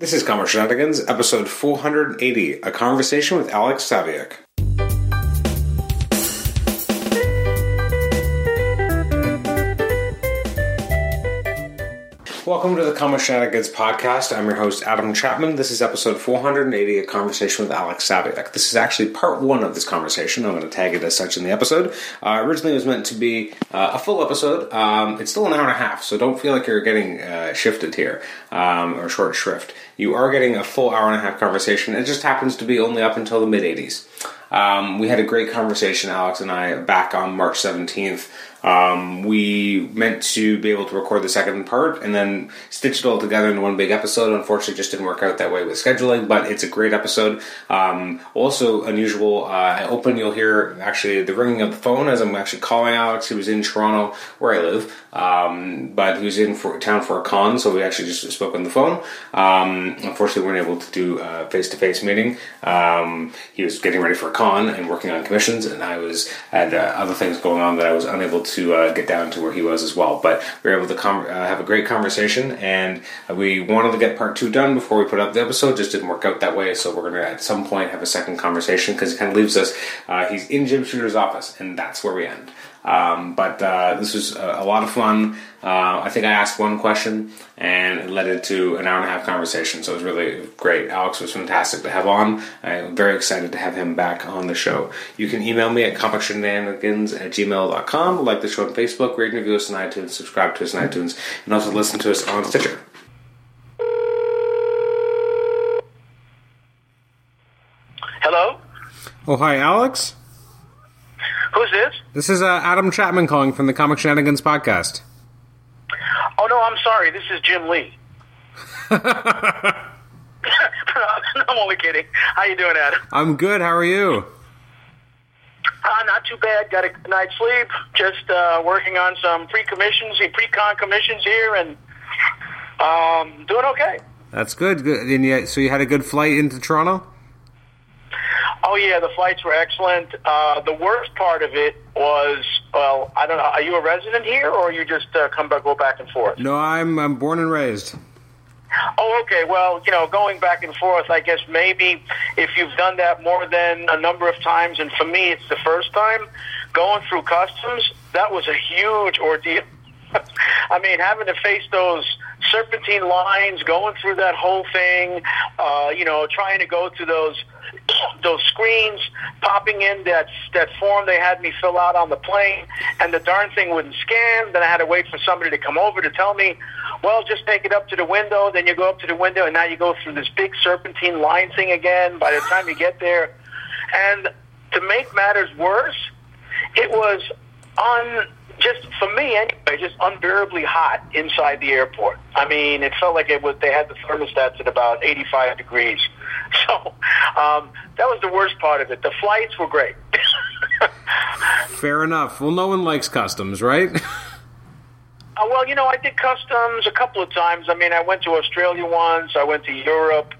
This is Comic Shenanigans, episode 480, a conversation with Alex Saviuk. Welcome to the Comic Shenanigans podcast. I'm your host, Adam Chapman. This is episode 480, a conversation with Alex Saviuk. This is actually part one of this conversation. I'm going to tag it as such in the episode. Uh, originally, it was meant to be uh, a full episode. Um, it's still an hour and a half, so don't feel like you're getting uh, shifted here um, or short shrift. You are getting a full hour and a half conversation. It just happens to be only up until the mid 80s. Um, we had a great conversation, Alex and I, back on March 17th. Um, we meant to be able to record the second part and then stitch it all together into one big episode. Unfortunately, just didn't work out that way with scheduling, but it's a great episode. Um, also unusual. Uh, I open, you'll hear actually the ringing of the phone as I'm actually calling Alex. He was in Toronto, where I live, um, but he was in for, town for a con, so we actually just spoke on the phone. Um, unfortunately, we weren't able to do a face-to-face meeting. Um, he was getting ready for a con and working on commissions, and I was had uh, other things going on that I was unable to uh, get down to where he was as well. But we were able to com- uh, have a great conversation, and we wanted to get part two done before we put up the episode. Just didn't work out that way, so we're going to at some point have a second conversation because it kind of leaves us. Uh, he's in Jim Shooter's office, and that's where we end. Um, but uh, this was a, a, lot of fun. Uh, I think I asked one question and it led into an hour and a half conversation. So it was really great. Alex was fantastic to have on. I'm very excited to have him back on the show. You can email me at comicshenanigans at gmail.com, like the show on Facebook, rate and review us on iTunes, subscribe to us on iTunes, and also listen to us on Stitcher. Hello? Oh, hi, Alex. Who's this? This is uh, Adam Chapman calling from the Comic Shenanigans podcast. Oh no, I'm sorry. This is Jim Lee. I'm only kidding. How you doing, Adam? I'm good. How are you? Uh, not too bad. Got a good night's sleep. Just uh, working on some pre-commissions, pre-con commissions here, and um, doing okay. That's good. Good. And so you had a good flight into Toronto. Oh yeah, the flights were excellent. Uh, the worst part of it was, well, I don't know. Are you a resident here, or you just uh, come back, go back and forth? No, I'm I'm born and raised. Oh, okay. Well, you know, going back and forth, I guess maybe if you've done that more than a number of times, and for me, it's the first time going through customs. That was a huge ordeal. I mean, having to face those serpentine lines, going through that whole thing, uh, you know, trying to go to those those screens popping in that that form they had me fill out on the plane, and the darn thing wouldn't scan. Then I had to wait for somebody to come over to tell me, well, just take it up to the window. Then you go up to the window, and now you go through this big serpentine line thing again. By the time you get there, and to make matters worse, it was on just for me anyway, just unbearably hot inside the airport. I mean, it felt like it was they had the thermostats at about 85 degrees. So um, that was the worst part of it. The flights were great. Fair enough. Well, no one likes customs, right? Uh, well, you know, I did customs a couple of times. I mean, I went to Australia once. I went to Europe.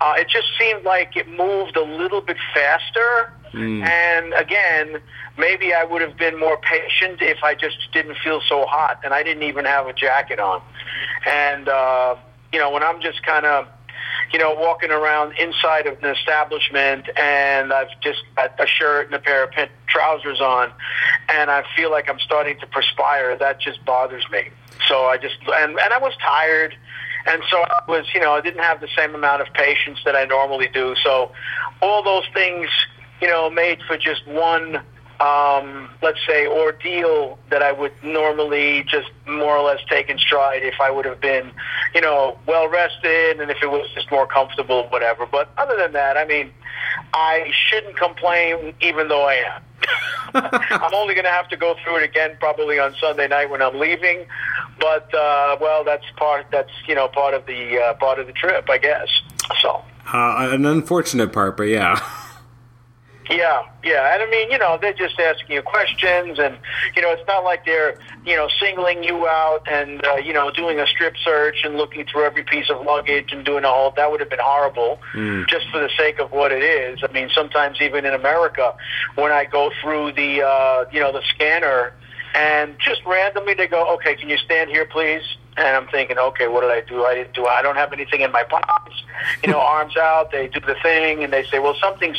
Uh, it just seemed like it moved a little bit faster. Mm. And again, maybe I would have been more patient if I just didn't feel so hot and I didn't even have a jacket on. And, uh, you know, when I'm just kind of you know, walking around inside of an establishment and I've just got a shirt and a pair of pant- trousers on and I feel like I'm starting to perspire, that just bothers me. So I just, and, and I was tired. And so I was, you know, I didn't have the same amount of patience that I normally do. So all those things, you know, made for just one um, let's say, ordeal that I would normally just more or less take in stride if I would have been, you know, well rested and if it was just more comfortable, whatever. But other than that, I mean, I shouldn't complain, even though I am. I'm only going to have to go through it again probably on Sunday night when I'm leaving, but uh, well, that's part. That's you know part of the uh, part of the trip, I guess. So uh, an unfortunate part, but yeah. Yeah, yeah, and I mean, you know, they're just asking you questions, and you know, it's not like they're, you know, singling you out and uh, you know, doing a strip search and looking through every piece of luggage and doing all that would have been horrible, mm. just for the sake of what it is. I mean, sometimes even in America, when I go through the, uh, you know, the scanner, and just randomly they go, okay, can you stand here, please? And I'm thinking, okay, what did I do? I didn't do. I don't have anything in my pockets. You know, arms out. They do the thing, and they say, well, something's.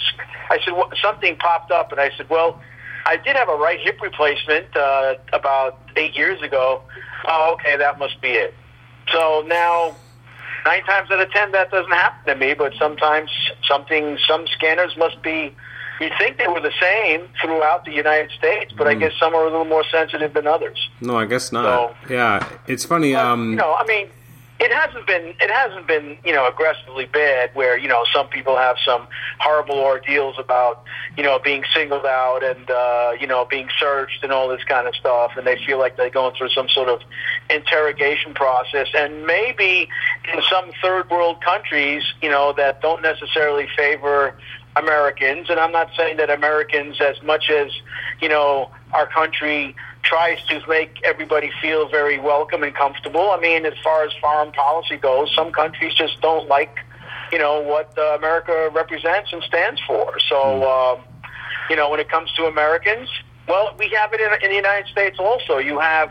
I said, well, something popped up, and I said, well, I did have a right hip replacement uh, about eight years ago. Oh, okay, that must be it. So now, nine times out of ten, that doesn't happen to me. But sometimes something, some scanners must be You'd think they were the same throughout the United States, but mm. I guess some are a little more sensitive than others. No, I guess not. So, yeah, it's funny. But, um, you know, I mean, it hasn't been it hasn't been you know aggressively bad where you know some people have some horrible ordeals about you know being singled out and uh, you know being searched and all this kind of stuff and they feel like they're going through some sort of interrogation process and maybe in some third world countries you know that don't necessarily favor Americans, and I'm not saying that Americans, as much as you know, our country tries to make everybody feel very welcome and comfortable. I mean, as far as foreign policy goes, some countries just don't like, you know, what uh, America represents and stands for. So, uh, you know, when it comes to Americans, well, we have it in, in the United States also. You have,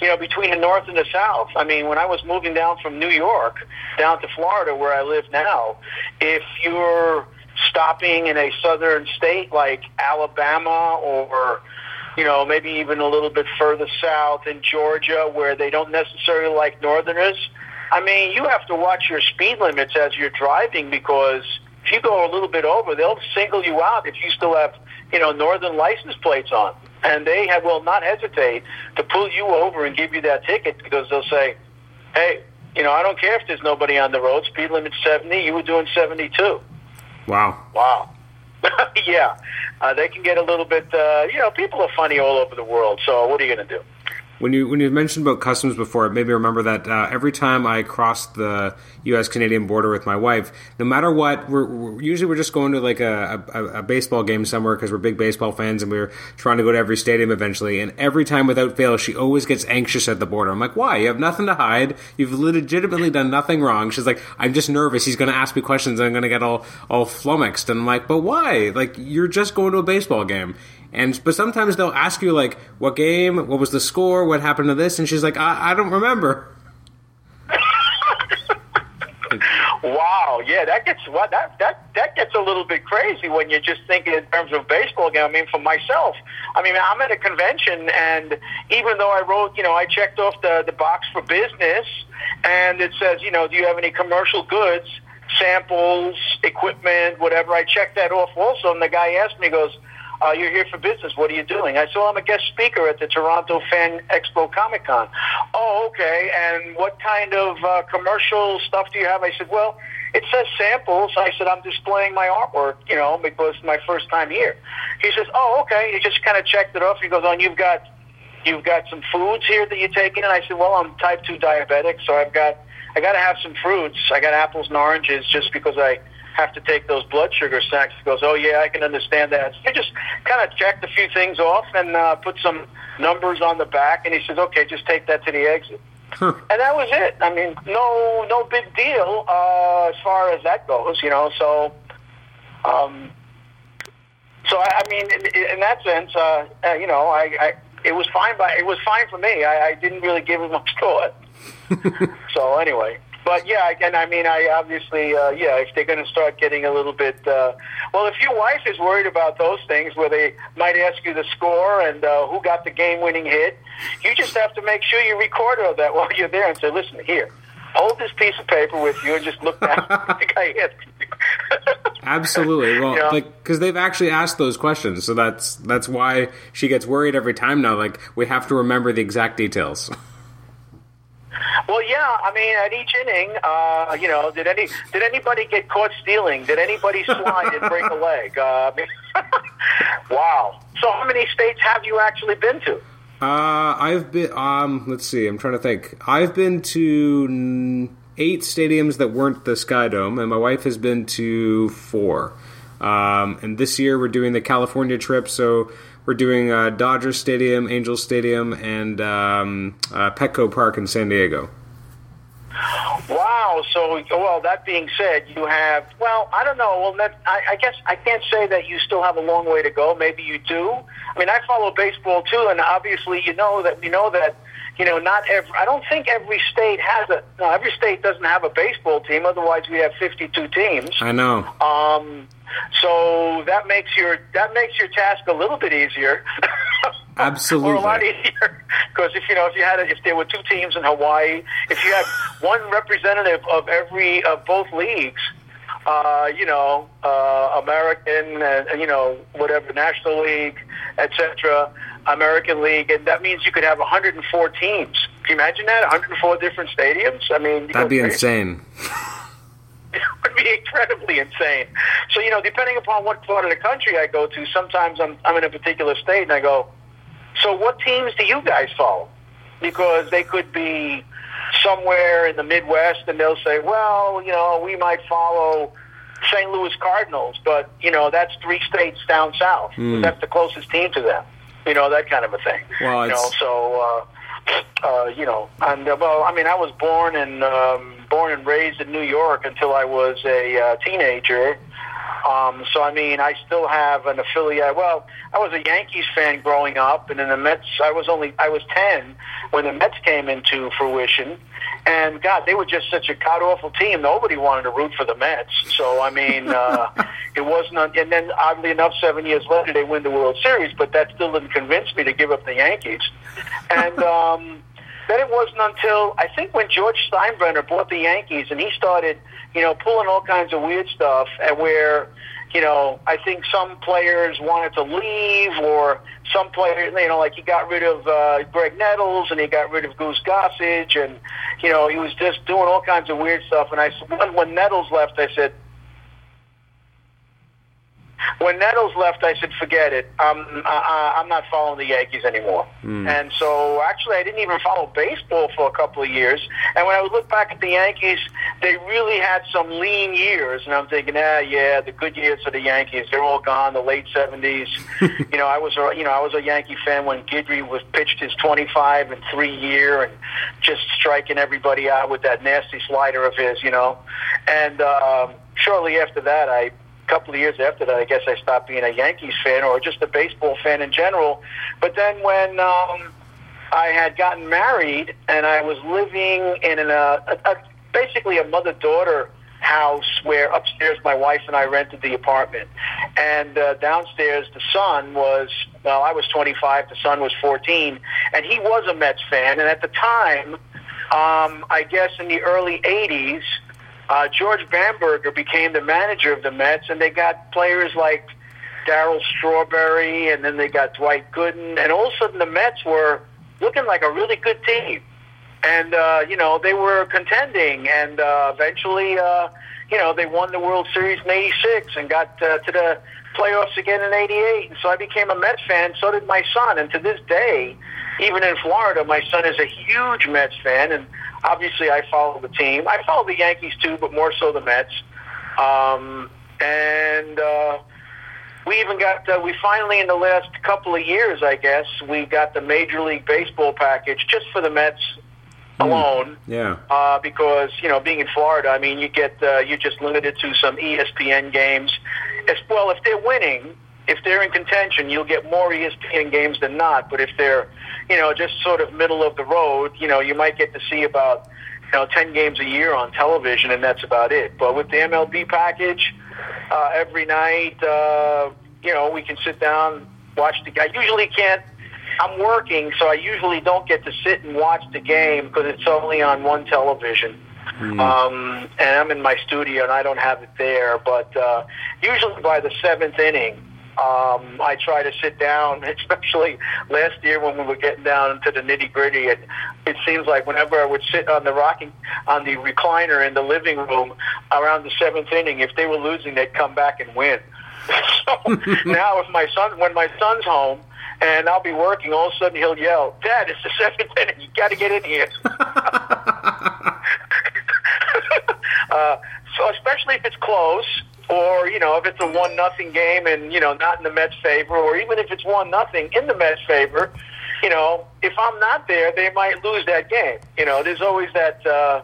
you know, between the North and the South. I mean, when I was moving down from New York down to Florida, where I live now, if you're stopping in a southern state like Alabama or you know maybe even a little bit further south in Georgia where they don't necessarily like northerners. I mean you have to watch your speed limits as you're driving because if you go a little bit over they'll single you out if you still have you know northern license plates on. And they have, will not hesitate to pull you over and give you that ticket because they'll say hey you know I don't care if there's nobody on the road. Speed limit 70 you were doing 72 Wow. Wow. yeah, uh, they can get a little bit. Uh, you know, people are funny all over the world. So what are you going to do? When you when you mentioned about customs before, it made me remember that uh, every time I cross the U.S. Canadian border with my wife, no matter what, we're, we're usually we're just going to like a, a, a baseball game somewhere because we're big baseball fans and we're trying to go to every stadium eventually. And every time, without fail, she always gets anxious at the border. I'm like, why? You have nothing to hide. You've legitimately done nothing wrong. She's like, I'm just nervous. He's going to ask me questions and I'm going to get all all flummoxed. And I'm like, but why? Like you're just going to a baseball game. And but sometimes they'll ask you like, "What game? What was the score? What happened to this?" And she's like, "I, I don't remember." wow, yeah, that gets what that that that gets a little bit crazy when you're just thinking in terms of baseball game. I mean, for myself, I mean, I'm at a convention, and even though I wrote, you know, I checked off the the box for business, and it says, you know, do you have any commercial goods, samples, equipment, whatever? I checked that off also, and the guy asked me, he goes uh, you're here for business. What are you doing? I said, well, I'm a guest speaker at the Toronto Fan Expo Comic Con. Oh, okay. And what kind of uh, commercial stuff do you have? I said, well, it says samples. I said, I'm displaying my artwork, you know, because it's my first time here. He says, oh, okay. He just kind of checked it off. He goes, oh, you've got, you've got some foods here that you're taking? And I said, well, I'm type 2 diabetic, so I've got, I got to have some fruits. I got apples and oranges just because I, have to take those blood sugar snacks. He goes, oh yeah, I can understand that. So I just kind of checked a few things off and uh, put some numbers on the back, and he says, okay, just take that to the exit. Huh. And that was it. I mean, no, no big deal uh, as far as that goes, you know. So, um, so I, I mean, in, in that sense, uh, uh, you know, I, I it was fine. By it was fine for me. I, I didn't really give it much thought. so anyway, but yeah, again, I mean, I obviously, uh, yeah, if they're going to start getting a little bit, uh, well, if your wife is worried about those things where they might ask you the score and uh, who got the game-winning hit, you just have to make sure you record all that while you're there and say, listen, here, hold this piece of paper with you and just look down. the guy Absolutely. Well, yeah. like because they've actually asked those questions, so that's that's why she gets worried every time now. Like we have to remember the exact details. Well, yeah. I mean, at each inning, uh, you know, did any did anybody get caught stealing? Did anybody slide and break a leg? Uh, wow. So, how many states have you actually been to? Uh, I've been. Um, let's see. I'm trying to think. I've been to eight stadiums that weren't the Sky Dome, and my wife has been to four. Um, and this year we're doing the California trip, so we're doing uh, Dodger Stadium, Angels Stadium, and um, uh, Petco Park in San Diego. Wow. So, well, that being said, you have, well, I don't know. Well, that, I, I guess I can't say that you still have a long way to go. Maybe you do. I mean, I follow baseball too, and obviously, you know that we know that you know, not every. I don't think every state has a. No, every state doesn't have a baseball team. Otherwise, we have 52 teams. I know. Um, so that makes your that makes your task a little bit easier. Absolutely. or a lot easier because if you know if you had a, if there were two teams in Hawaii, if you had one representative of every of both leagues, uh, you know, uh, American, uh, you know, whatever National League, etc., American League, and that means you could have 104 teams. Can you imagine that? 104 different stadiums. I mean, That'd be crazy. insane. It would be incredibly insane. So you know, depending upon what part of the country I go to, sometimes I'm I'm in a particular state and I go, so what teams do you guys follow? Because they could be somewhere in the Midwest and they'll say, well, you know, we might follow St. Louis Cardinals, but you know, that's three states down south. That's the closest team to them. You know, that kind of a thing. Well, you know, so uh, uh, you know, and uh, well, I mean, I was born and um, born and raised in New York until I was a uh, teenager. Um, so I mean, I still have an affiliate. Well, I was a Yankees fan growing up, and then the Mets. I was only I was ten when the Mets came into fruition. And God, they were just such a god awful team. Nobody wanted to root for the Mets. So I mean, uh, it wasn't. And then oddly enough, seven years later, they win the World Series. But that still didn't convince me to give up the Yankees. And um, then it wasn't until I think when George Steinbrenner bought the Yankees and he started, you know, pulling all kinds of weird stuff, and where, you know, I think some players wanted to leave, or some players, you know, like he got rid of uh, Graig Nettles and he got rid of Goose Gossage, and you know, he was just doing all kinds of weird stuff. And I, when, when Nettles left, I said, when Nettles left, I said, "Forget it. I'm I, I'm not following the Yankees anymore." And so, actually, I didn't even follow baseball for a couple of years. And when I would look back at the Yankees, they really had some lean years. And I'm thinking, ah, yeah, the good years for the Yankees, they're all gone. The late '70s. you know, I was a you know I was a Yankee fan when Guidry was pitched his 25 and three year and just striking everybody out with that nasty slider of his. You know, and um, shortly after that, I couple of years after that, I guess I stopped being a Yankees fan or just a baseball fan in general. But then when um, I had gotten married and I was living in an, uh, a, a, basically a mother-daughter house where upstairs my wife and I rented the apartment, and uh, downstairs the son was well, I was 25, the son was 14, and he was a Mets fan. And at the time, um, I guess in the early 80s uh, George Bamberger became the manager of the Mets, and they got players like Darryl Strawberry, and then they got Dwight Gooden, and all of a sudden the Mets were looking like a really good team, and uh, you know they were contending, and uh, eventually, uh, you know, they won the World Series in '86 and got uh, to the playoffs again in '88, and so I became a Mets fan. So did my son, and to this day, even in Florida, my son is a huge Mets fan, and obviously I follow the team. I follow the Yankees too, but more so the Mets. Um, and uh, we even got uh, we finally in the last couple of years, I guess, we got the Major League Baseball package just for the Mets alone. Yeah. Uh, because you know, being in Florida, I mean, you get uh, you're just limited to some ESPN games. As well, if they're winning, if they're in contention, you'll get more ESPN games than not. But if they're, you know, just sort of middle of the road, you know, you might get to see about, you know, ten games a year on television, and that's about it. But with the MLB package, uh, every night, uh, you know, we can sit down, watch the. I usually can't. I'm working, so I usually don't get to sit and watch the game because it's only on one television. Um, and I'm in my studio and I don't have it there. But uh, usually by the seventh inning, um, I try to sit down. Especially last year when we were getting down into the nitty gritty, and it seems like whenever I would sit on the rocking on the recliner in the living room around the seventh inning, if they were losing, they'd come back and win. so now, if my son, when my son's home. And I'll be working. All of a sudden, he'll yell, "Dad, it's the seventh inning. You got to get in here." uh, so especially if it's close, or you know, if it's a one nothing game and you know not in the Mets' favor, or even if it's one nothing in the Mets' favor, you know, if I'm not there, they might lose that game. You know, there's always that. Uh,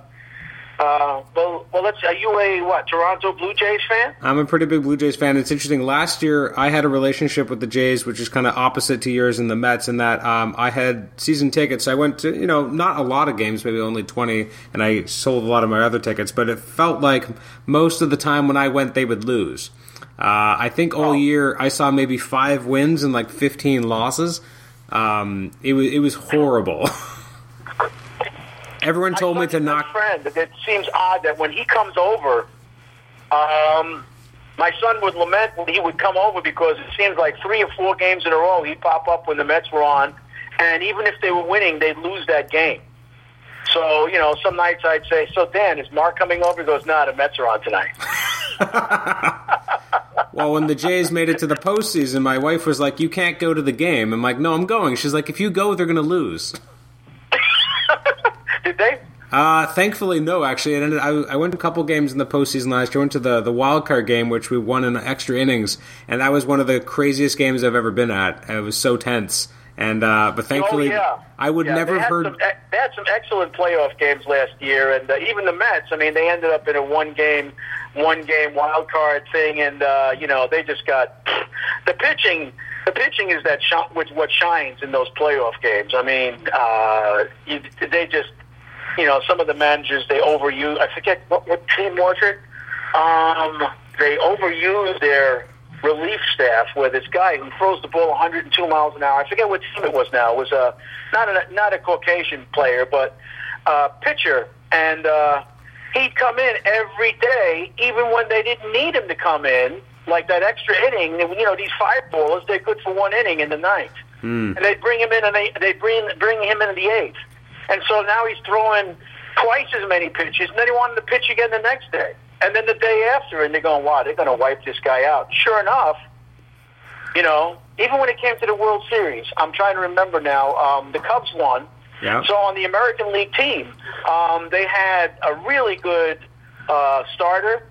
Uh, well, well, let's. Are you a what? Toronto Blue Jays fan? I'm a pretty big Blue Jays fan. It's interesting. Last year, I had a relationship with the Jays, which is kind of opposite to yours and the Mets, in that um, I had season tickets. I went to, you know, not a lot of games, maybe only 20, and I sold a lot of my other tickets. But it felt like most of the time when I went, they would lose. Uh, I think all year I saw maybe five wins and like 15 losses. Um, it was it was horrible. Everyone told me to knock. Friend, it seems odd that when he comes over, um, my son would lament when he would come over because it seems like three or four games in a row he'd pop up when the Mets were on, and even if they were winning, they'd lose that game. So you know, some nights I'd say, "So Dan, is Mark coming over?" He goes, "Nah, the Mets are on tonight." well, when the Jays made it to the postseason, my wife was like, "You can't go to the game." I'm like, "No, I'm going." She's like, "If you go, they're going to lose." Did they? Uh, thankfully, no. Actually, ended, I, I went to a couple games in the postseason last year. I went to the the wild card game, which we won in extra innings, and that was one of the craziest games I've ever been at. It was so tense. And uh, but thankfully, oh, yeah. I would yeah, never have heard. Some, they had some excellent playoff games last year, and uh, even the Mets. I mean, they ended up in a one game, one game wild card thing, and uh, you know they just got the pitching the pitching is that sh- what shines in those playoff games. I mean, uh, you, they just you know, some of the managers they overuse. I forget what, what team was it. Um, they overuse their relief staff where this guy who throws the ball 102 miles an hour. I forget what team it was now. It was a not a not a Caucasian player, but a pitcher, and uh, he'd come in every day, even when they didn't need him to come in. Like that extra inning, you know, these five ballers, they're good for one inning in the ninth, mm. and they'd bring him in, and they they bring bring him in the eighth. And so now he's throwing twice as many pitches, and then he wanted to pitch again the next day. And then the day after, and they're going, wow, they're going to wipe this guy out. Sure enough, you know, even when it came to the World Series, I'm trying to remember now, um, the Cubs won. Yeah. So on the American League team, um, they had a really good uh, starter.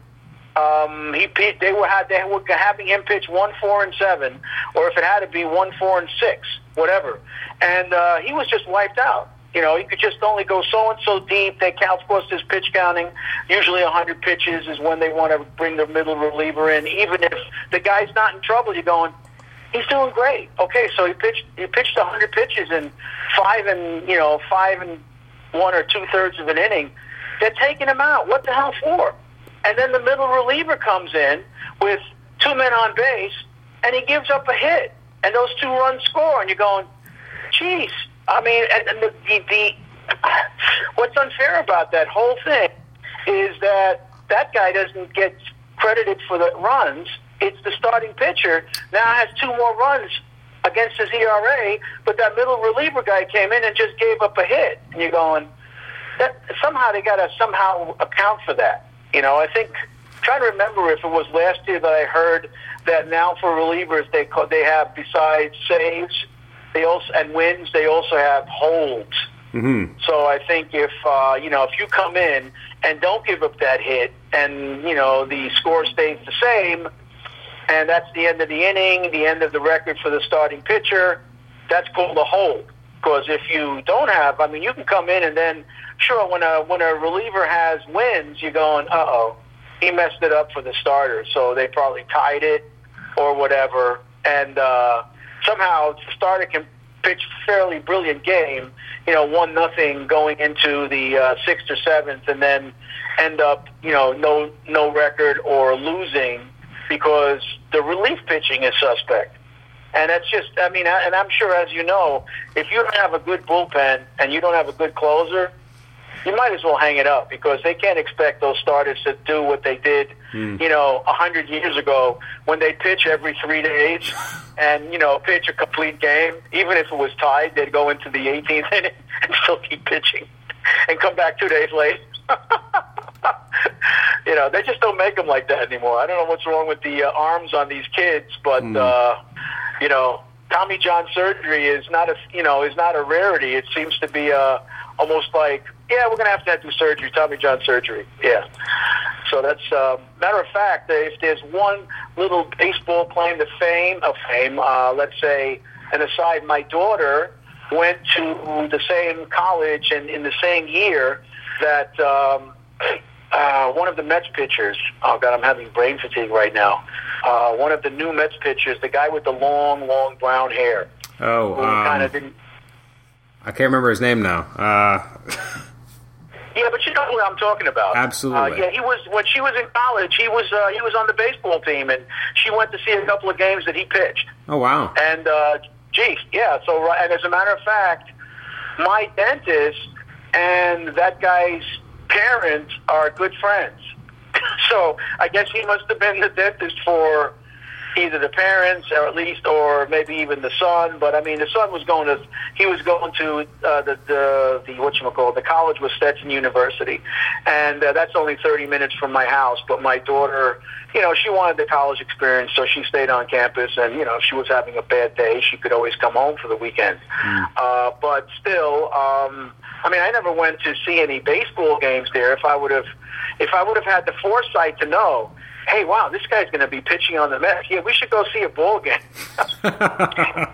Um, he they were had they were having him pitch one, four, and seven, or if it had to be one, four, and six, whatever. And uh, he was just wiped out. You know, he could just only go so and so deep. They count, of course, there's pitch counting. Usually 100 pitches is when they want to bring the middle reliever in. Even if the guy's not in trouble, you're going, he's doing great. Okay, so he pitched he pitched 100 pitches in five and you know five and one or two thirds of an inning. They're taking him out. What the hell for? And then the middle reliever comes in with two men on base, and he gives up a hit, and those two runs score, and you're going, geez, I mean, and, the, the, the what's unfair about that whole thing is that that guy doesn't get credited for the runs. It's the starting pitcher now has two more runs against his ERA, but that middle reliever guy came in and just gave up a hit, and you're going. That, somehow they got to somehow account for that. You know, I think trying to remember if it was last year that I heard that now for relievers they they have besides saves they also and wins. They also have holds. Mm-hmm. So I think if uh, you know if you come in and don't give up that hit, and you know the score stays the same, and that's the end of the inning, the end of the record for the starting pitcher, that's called a hold. Because if you don't have, I mean, you can come in and then sure when a when a reliever has wins, you're going, uh oh, he messed it up for the starter, so they probably tied it or whatever, and. uh somehow the starter can pitch fairly brilliant game, you know, one nothing going into the uh, sixth or seventh, and then end up, you know, no no record or losing because the relief pitching is suspect. And that's just, I mean, and I'm sure, as you know, if you don't have a good bullpen and you don't have a good closer, you might as well hang it up because they can't expect those starters to do what they did, mm. you know, a hundred years ago when they pitch every three days and you know pitch a complete game. Even if it was tied, they'd go into the 18th inning and still keep pitching and come back two days late. you know, they just don't make them like that anymore. I don't know what's wrong with the uh, arms on these kids, but mm. uh, you know, Tommy John surgery is not a you know is not a rarity. It seems to be a almost like, yeah, we're going to have to have to do surgery, Tommy John surgery. Yeah. So that's uh, matter of fact. If there's one little baseball claim to fame, of fame, uh, let's say, an aside, my daughter went to the same college and in the same year that um, uh, one of the Mets pitchers. Oh God, I'm having brain fatigue right now. Uh, one of the new Mets pitchers, the guy with the long, long brown hair. Oh, um, kind of didn't. I can't remember his name now. Uh, Yeah, but you know who I'm talking about. Absolutely. Uh, yeah, he was when she was in college. He was uh, he was on the baseball team, and she went to see a couple of games that he pitched. oh wow. And uh, geez, yeah. So and as a matter of fact, my dentist and that guy's parents are good friends. so I guess he must have been the dentist for either the parents or at least or maybe even the son but i mean the son was going to he was going to uh, the the the what you call the college was Stetson University. And uh, that's only 30 minutes from my house but my daughter you know she wanted the college experience so she stayed on campus and you know if she was having a bad day. She could always come home for the weekend. Uh but still um I mean I never went to see any baseball games there. If I would have if I would have had the foresight to know hey, wow, this guy's going to be pitching on the Mets. Yeah, we should go see a ball game.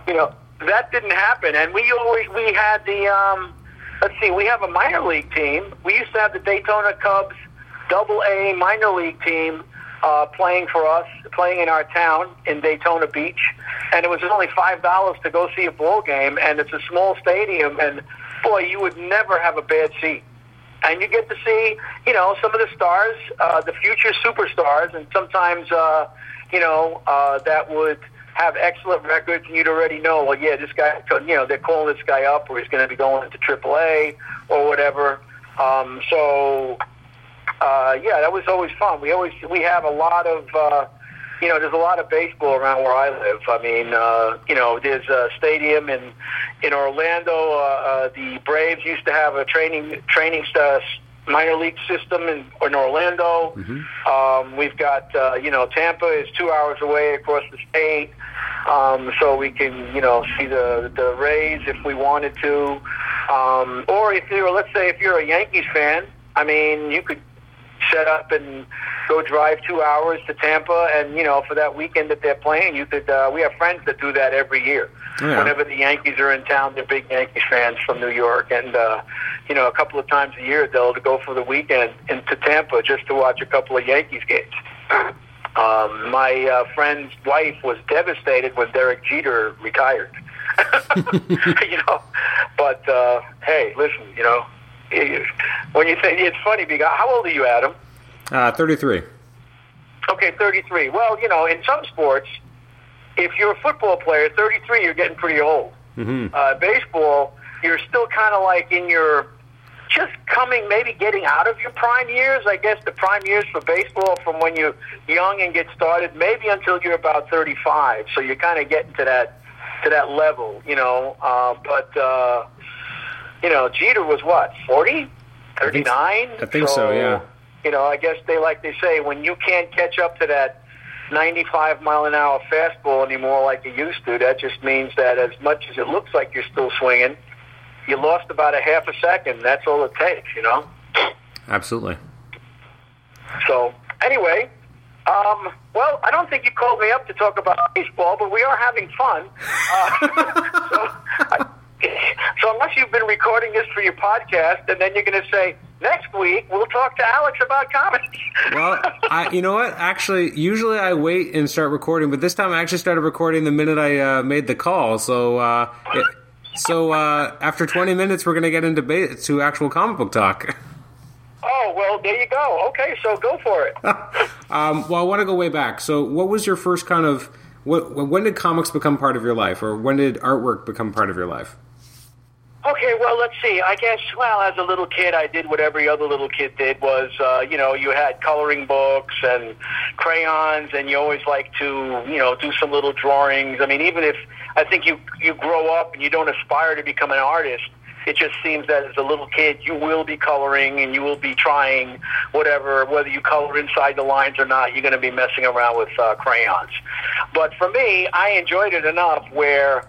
you know, that didn't happen. And we always, we had the, um, let's see, we have a minor league team. We used to have the Daytona Cubs double A minor league team uh, playing for us, playing in our town in Daytona Beach. And it was only $5 to go see a ball game. And it's a small stadium. And boy, you would never have a bad seat and you get to see, you know, some of the stars, uh, the future superstars, and sometimes, uh, you know, uh, that would have excellent records, and you'd already know, well, yeah, this guy, you know, they're calling this guy up, or he's going to be going into AAA or whatever. Um, so, uh, yeah, that was always fun. We always we have a lot of. Uh, you know, there's a lot of baseball around where I live. I mean, uh, you know, there's a stadium in in Orlando. Uh, uh, the Braves used to have a training training uh, minor league system in, in Orlando. Um, we've got uh, you know Tampa is two hours away across the state, um, so we can you know see the the Rays if we wanted to, um, or if you're let's say if you're a Yankees fan, I mean you could set up and go drive two hours to Tampa, and you know for that weekend that they're playing, you could. Uh, we have friends that do that every year. Yeah. Whenever the Yankees are in town, they're big Yankees fans from New York, and uh, you know a couple of times a year they'll go for the weekend into Tampa just to watch a couple of Yankees games. Um, my uh, friend's wife was devastated when Derek Jeter retired. you know, but uh, hey, listen, you know, when you say it's funny because how old are you, Adam? Uh, 33. Okay, 33. Well, you know, in some sports, if you're a football player, 33, you're getting pretty old. Mm-hmm. Uh, baseball, you're still kind of like in your just coming, maybe getting out of your prime years. I guess the prime years for baseball from when you're young and get started, maybe until you're about 35. So you're kind of getting to that to that level, you know. Uh, but uh, you know, Jeter was what 40, 39. I think so, yeah. You know, I guess they like they say when you can't catch up to that 95 mile an hour fastball anymore like you used to, that just means that as much as it looks like you're still swinging, you lost about a half a second. That's all it takes, you know. Absolutely. So anyway, um, well, I don't think you called me up to talk about baseball, but we are having fun. Uh, so, I, so unless you've been recording this for your podcast, and then you're going to say next week we'll talk to Alex about comics. Well, I, you know what? Actually, usually I wait and start recording, but this time I actually started recording the minute I uh, made the call. So, uh, it, so uh, after 20 minutes, we're going to get into ba- to actual comic book talk. oh well, there you go. Okay, so go for it. um, well, I want to go way back. So, what was your first kind of what? When did comics become part of your life, or when did artwork become part of your life? Okay, well, let's see. I guess, well, as a little kid, I did what every other little kid did was, uh, you know, you had coloring books and crayons, and you always like to, you know, do some little drawings. I mean, even if I think you you grow up and you don't aspire to become an artist, it just seems that as a little kid, you will be coloring and you will be trying whatever, whether you color inside the lines or not, you're going to be messing around with uh, crayons. But for me, I enjoyed it enough where.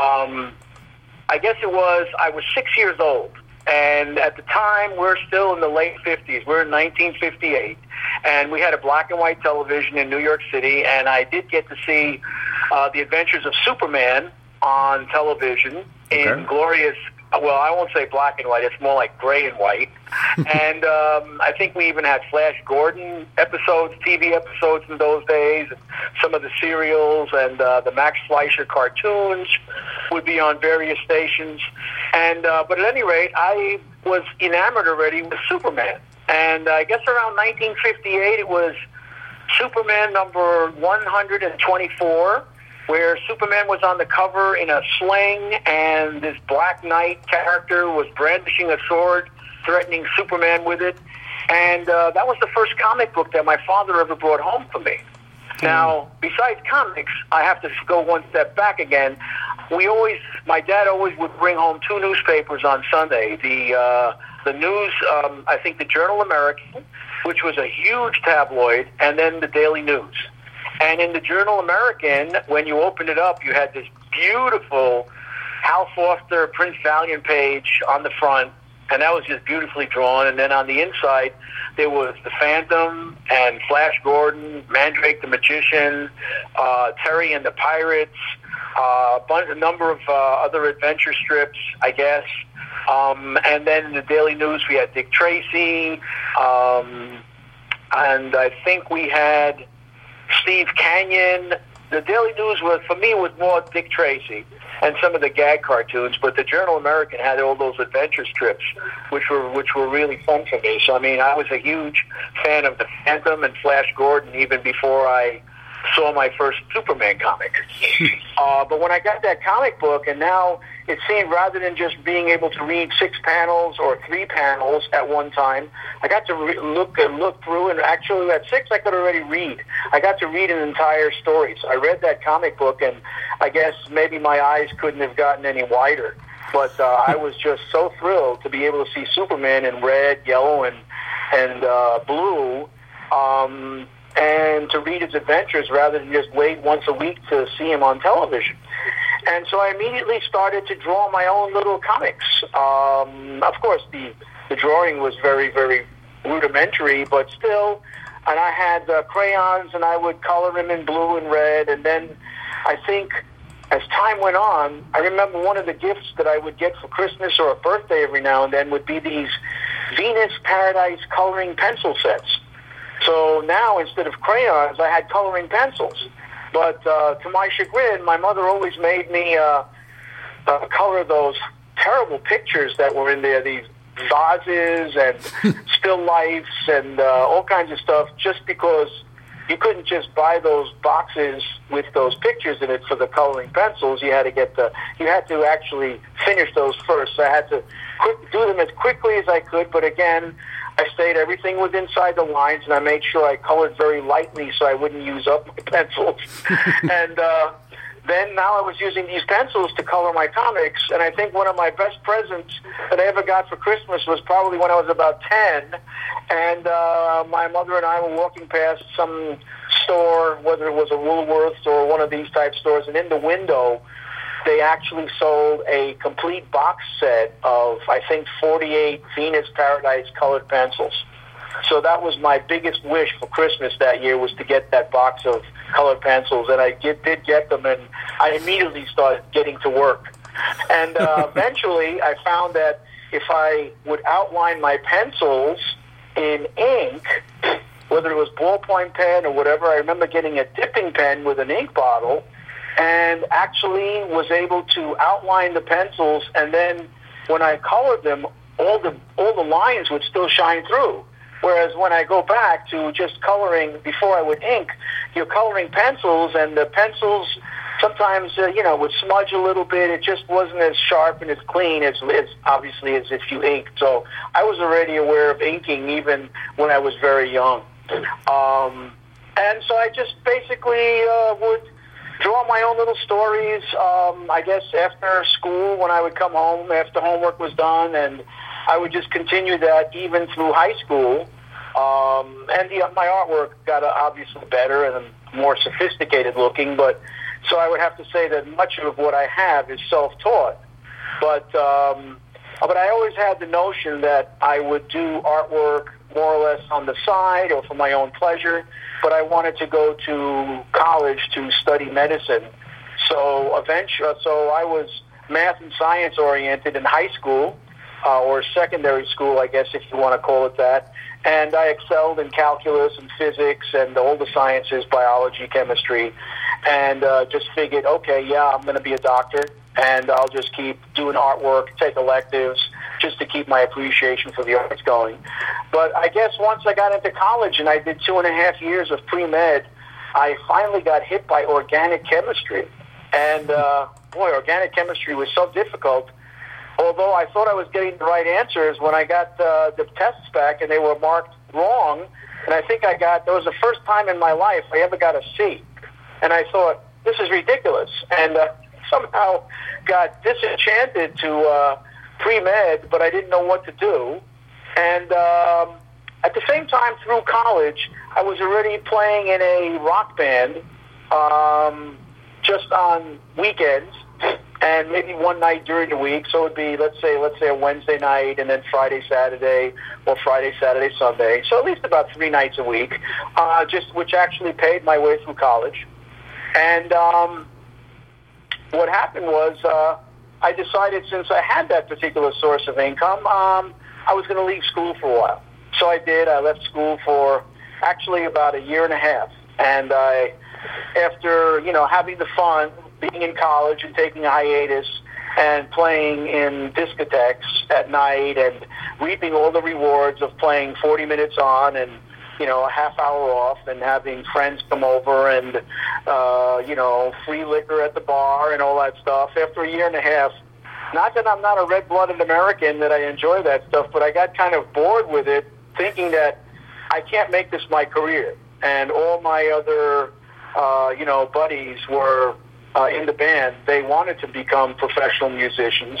Um, I guess it was, I was six years old. And at the time, we're still in the late 50s. We're in 1958. And we had a black and white television in New York City. And I did get to see uh, The Adventures of Superman on television in glorious well, I won't say black and white. It's more like gray and white. and um, I think we even had Flash Gordon episodes, TV episodes in those days. Some of the serials and uh, the Max Fleischer cartoons would be on various stations. And uh, but at any rate, I was enamored already with Superman. And I guess around 1958, it was Superman number 124 where Superman was on the cover in a sling and this Black Knight character was brandishing a sword, threatening Superman with it. And uh, that was the first comic book that my father ever brought home for me. Mm. Now, besides comics, I have to go one step back again. We always, my dad always would bring home two newspapers on Sunday. The uh, the news, um, I think, the Journal American, which was a huge tabloid, and then the Daily News. And in the Journal American, when you opened it up, you had this beautiful Hal Foster Prince Valiant page on the front, and that was just beautifully drawn. And then on the inside, there was the Phantom and Flash Gordon, Mandrake the Magician, uh, Terry and the Pirates, uh, a bunch, a number of uh, other adventure strips, I guess. Um, and then in the Daily News, we had Dick Tracy, um, and I think we had Steve Canyon. The Daily News was for me was more Dick Tracy and some of the gag cartoons, but the Journal American had all those adventure strips, which were which were really fun for me. So I mean, I was a huge fan of the Phantom and Flash Gordon even before I saw my first Superman comic. uh, but when I got that comic book, and now it seemed rather than just being able to read six panels or three panels at one time, I got to re- look and look through, and actually at six I could already read. I got to read an entire story. So I read that comic book, and I guess maybe my eyes couldn't have gotten any wider. But uh, I was just so thrilled to be able to see Superman in red, yellow, and and uh, blue. Um, and to read his adventures rather than just wait once a week to see him on television. And so I immediately started to draw my own little comics. Um, of course, the the drawing was very very rudimentary, but still. And I had uh, crayons, and I would color him in blue and red. And then I think as time went on, I remember one of the gifts that I would get for Christmas or a birthday every now and then would be these Venus Paradise coloring pencil sets. So now instead of crayons, I had coloring pencils. But uh, to my chagrin, my mother always made me uh, uh, color those terrible pictures that were in there, these vases and still lifes and uh, all kinds of stuff, just because you couldn't just buy those boxes with those pictures in it for the coloring pencils. You had to get the, you had to actually finish those first. So I had to quick, do them as quickly as I could. But again, I stayed everything was inside the lines, and I made sure I colored very lightly so I wouldn't use up my pencils. and uh, then now I was using these pencils to color my comics, and I think one of my best presents that I ever got for Christmas was probably when I was about ten, and uh, my mother and I were walking past some store, whether it was a Woolworths or one of these type stores, and in the window they actually sold a complete box set of, I think, 48 Venus Paradise colored pencils. So that was my biggest wish for Christmas that year was to get that box of colored pencils, and I did, did get them, and I immediately started getting to work. And uh, eventually, I found that if I would outline my pencils in ink, whether it was ballpoint pen or whatever, I remember getting a dipping pen with an ink bottle and actually was able to outline the pencils and then when I colored them all the all the lines would still shine through. Whereas when I go back to just coloring before I would ink you're coloring pencils and the pencils sometimes uh, you know would smudge a little bit. It just wasn't as sharp and as clean as, as obviously as if you inked. So I was already aware of inking even when I was very young. Um, and so I just basically uh, would draw my own little stories. Um, I guess after school, when I would come home after homework was done, and I would just continue that even through high school. Um, and the, my artwork got obviously better and more sophisticated looking, but so I would have to say that much of what I have is self-taught. But um, but I always had the notion that I would do artwork more or less on the side or for my own pleasure but I wanted to go to college to study medicine. So eventually, so I was math and science oriented in high school uh, or secondary school, I guess if you want to call it that. And I excelled in calculus and physics and all the sciences, biology, chemistry, and uh, just figured, okay, yeah, I'm going to be a doctor, and I'll just keep doing artwork, take electives, just to keep my appreciation for the arts going. But I guess once I got into college and I did two and a half years of pre med, I finally got hit by organic chemistry. And uh, boy, organic chemistry was so difficult. Although I thought I was getting the right answers when I got uh, the tests back and they were marked wrong, and I think I got that was the first time in my life I ever got a C, and I thought this is ridiculous, and uh, somehow got disenchanted to uh, pre med, but I didn't know what to do, and um, at the same time through college I was already playing in a rock band. Um, just on weekends and maybe one night during the week. So it would be, let's say, let's say a Wednesday night and then Friday, Saturday, or Friday, Saturday, Sunday. So at least about three nights a week, uh, just which actually paid my way through college. And um, what happened was uh, I decided since I had that particular source of income, um, I was going to leave school for a while. So I did. I left school for actually about a year and a half, and I after you know having the fun, being in college and taking a hiatus and playing in discotheques at night and reaping all the rewards of playing 40 minutes on and you know a half hour off and having friends come over and uh, you know free liquor at the bar and all that stuff. After a year and a half, not that I'm not a red-blooded American that I enjoy that stuff, but I got kind of bored with it, thinking that I can't make this my career, and all my other uh, you know, buddies were uh, in the band. They wanted to become professional musicians,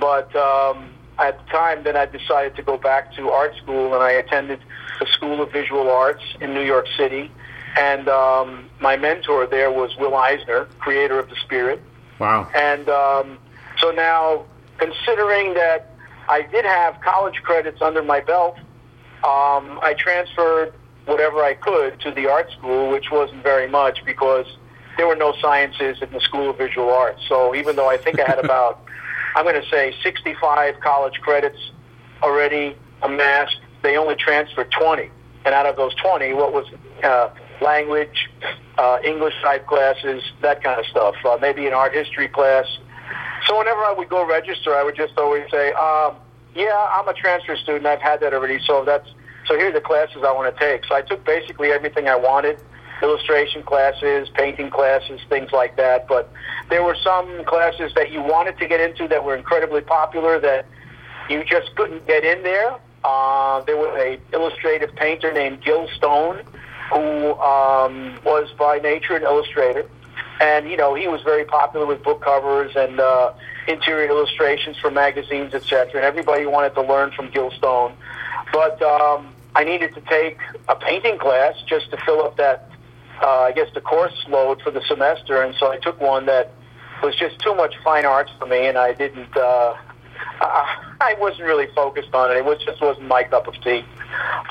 but um, at the time, then I decided to go back to art school, and I attended the School of Visual Arts in New York City. And um, my mentor there was Will Eisner, creator of The Spirit. Wow. And um, so now, considering that I did have college credits under my belt, um, I transferred whatever I could to the art school, which wasn't very much because there were no sciences in the School of Visual Arts. So even though I think I had about, I'm going to say 65 college credits already amassed, they only transferred 20. And out of those 20, what was uh, language, uh, English type classes, that kind of stuff, uh, maybe an art history class. So whenever I would go register, I would just always say, um, yeah, I'm a transfer student. I've had that already. So that's so here are the classes I want to take. So I took basically everything I wanted illustration classes, painting classes, things like that. But there were some classes that you wanted to get into that were incredibly popular that you just couldn't get in there. Uh, there was a illustrative painter named Gil Stone who um, was by nature an illustrator. And, you know, he was very popular with book covers and uh, interior illustrations for magazines, etc. And everybody wanted to learn from Gil Stone. But um, I needed to take a painting class just to fill up that, uh, I guess, the course load for the semester, and so I took one that was just too much fine arts for me, and I didn't. Uh, I wasn't really focused on it. It was just wasn't my cup of tea.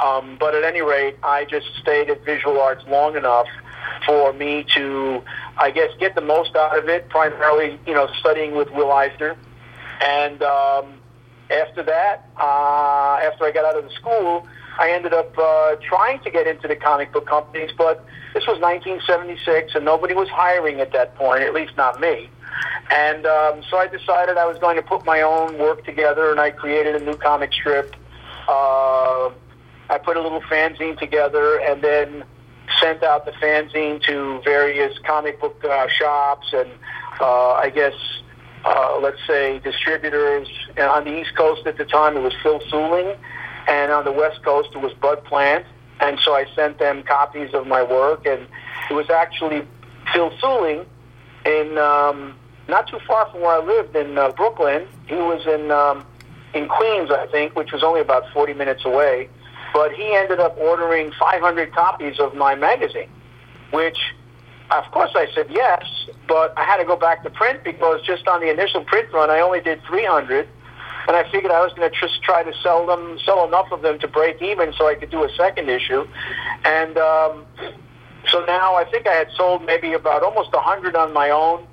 Um, but at any rate, I just stayed at visual arts long enough for me to, I guess, get the most out of it. Primarily, you know, studying with Will Eisner, and um, after that, uh, after I got out of the school, I ended up uh, trying to get into the comic book companies, but this was 1976, and nobody was hiring at that point, at least not me. And um, so I decided I was going to put my own work together, and I created a new comic strip. Uh, I put a little fanzine together, and then sent out the fanzine to various comic book uh, shops and uh, I guess uh, let's say distributors. And on the East Coast at the time, it was Phil Seuling, and on the West Coast it was Bud Plant. And so I sent them copies of my work, and it was actually Phil Seuling in um, not too far from where I lived in uh, Brooklyn. He was in um, in Queens, I think, which was only about 40 minutes away. But he ended up ordering 500 copies of my magazine, which, of course, I said yes, but I had to go back to print because just on the initial print run, I only did 300 and I figured I was going to just try to sell them, sell enough of them to break even, so I could do a second issue. And um, so now I think I had sold maybe about almost a hundred on my own,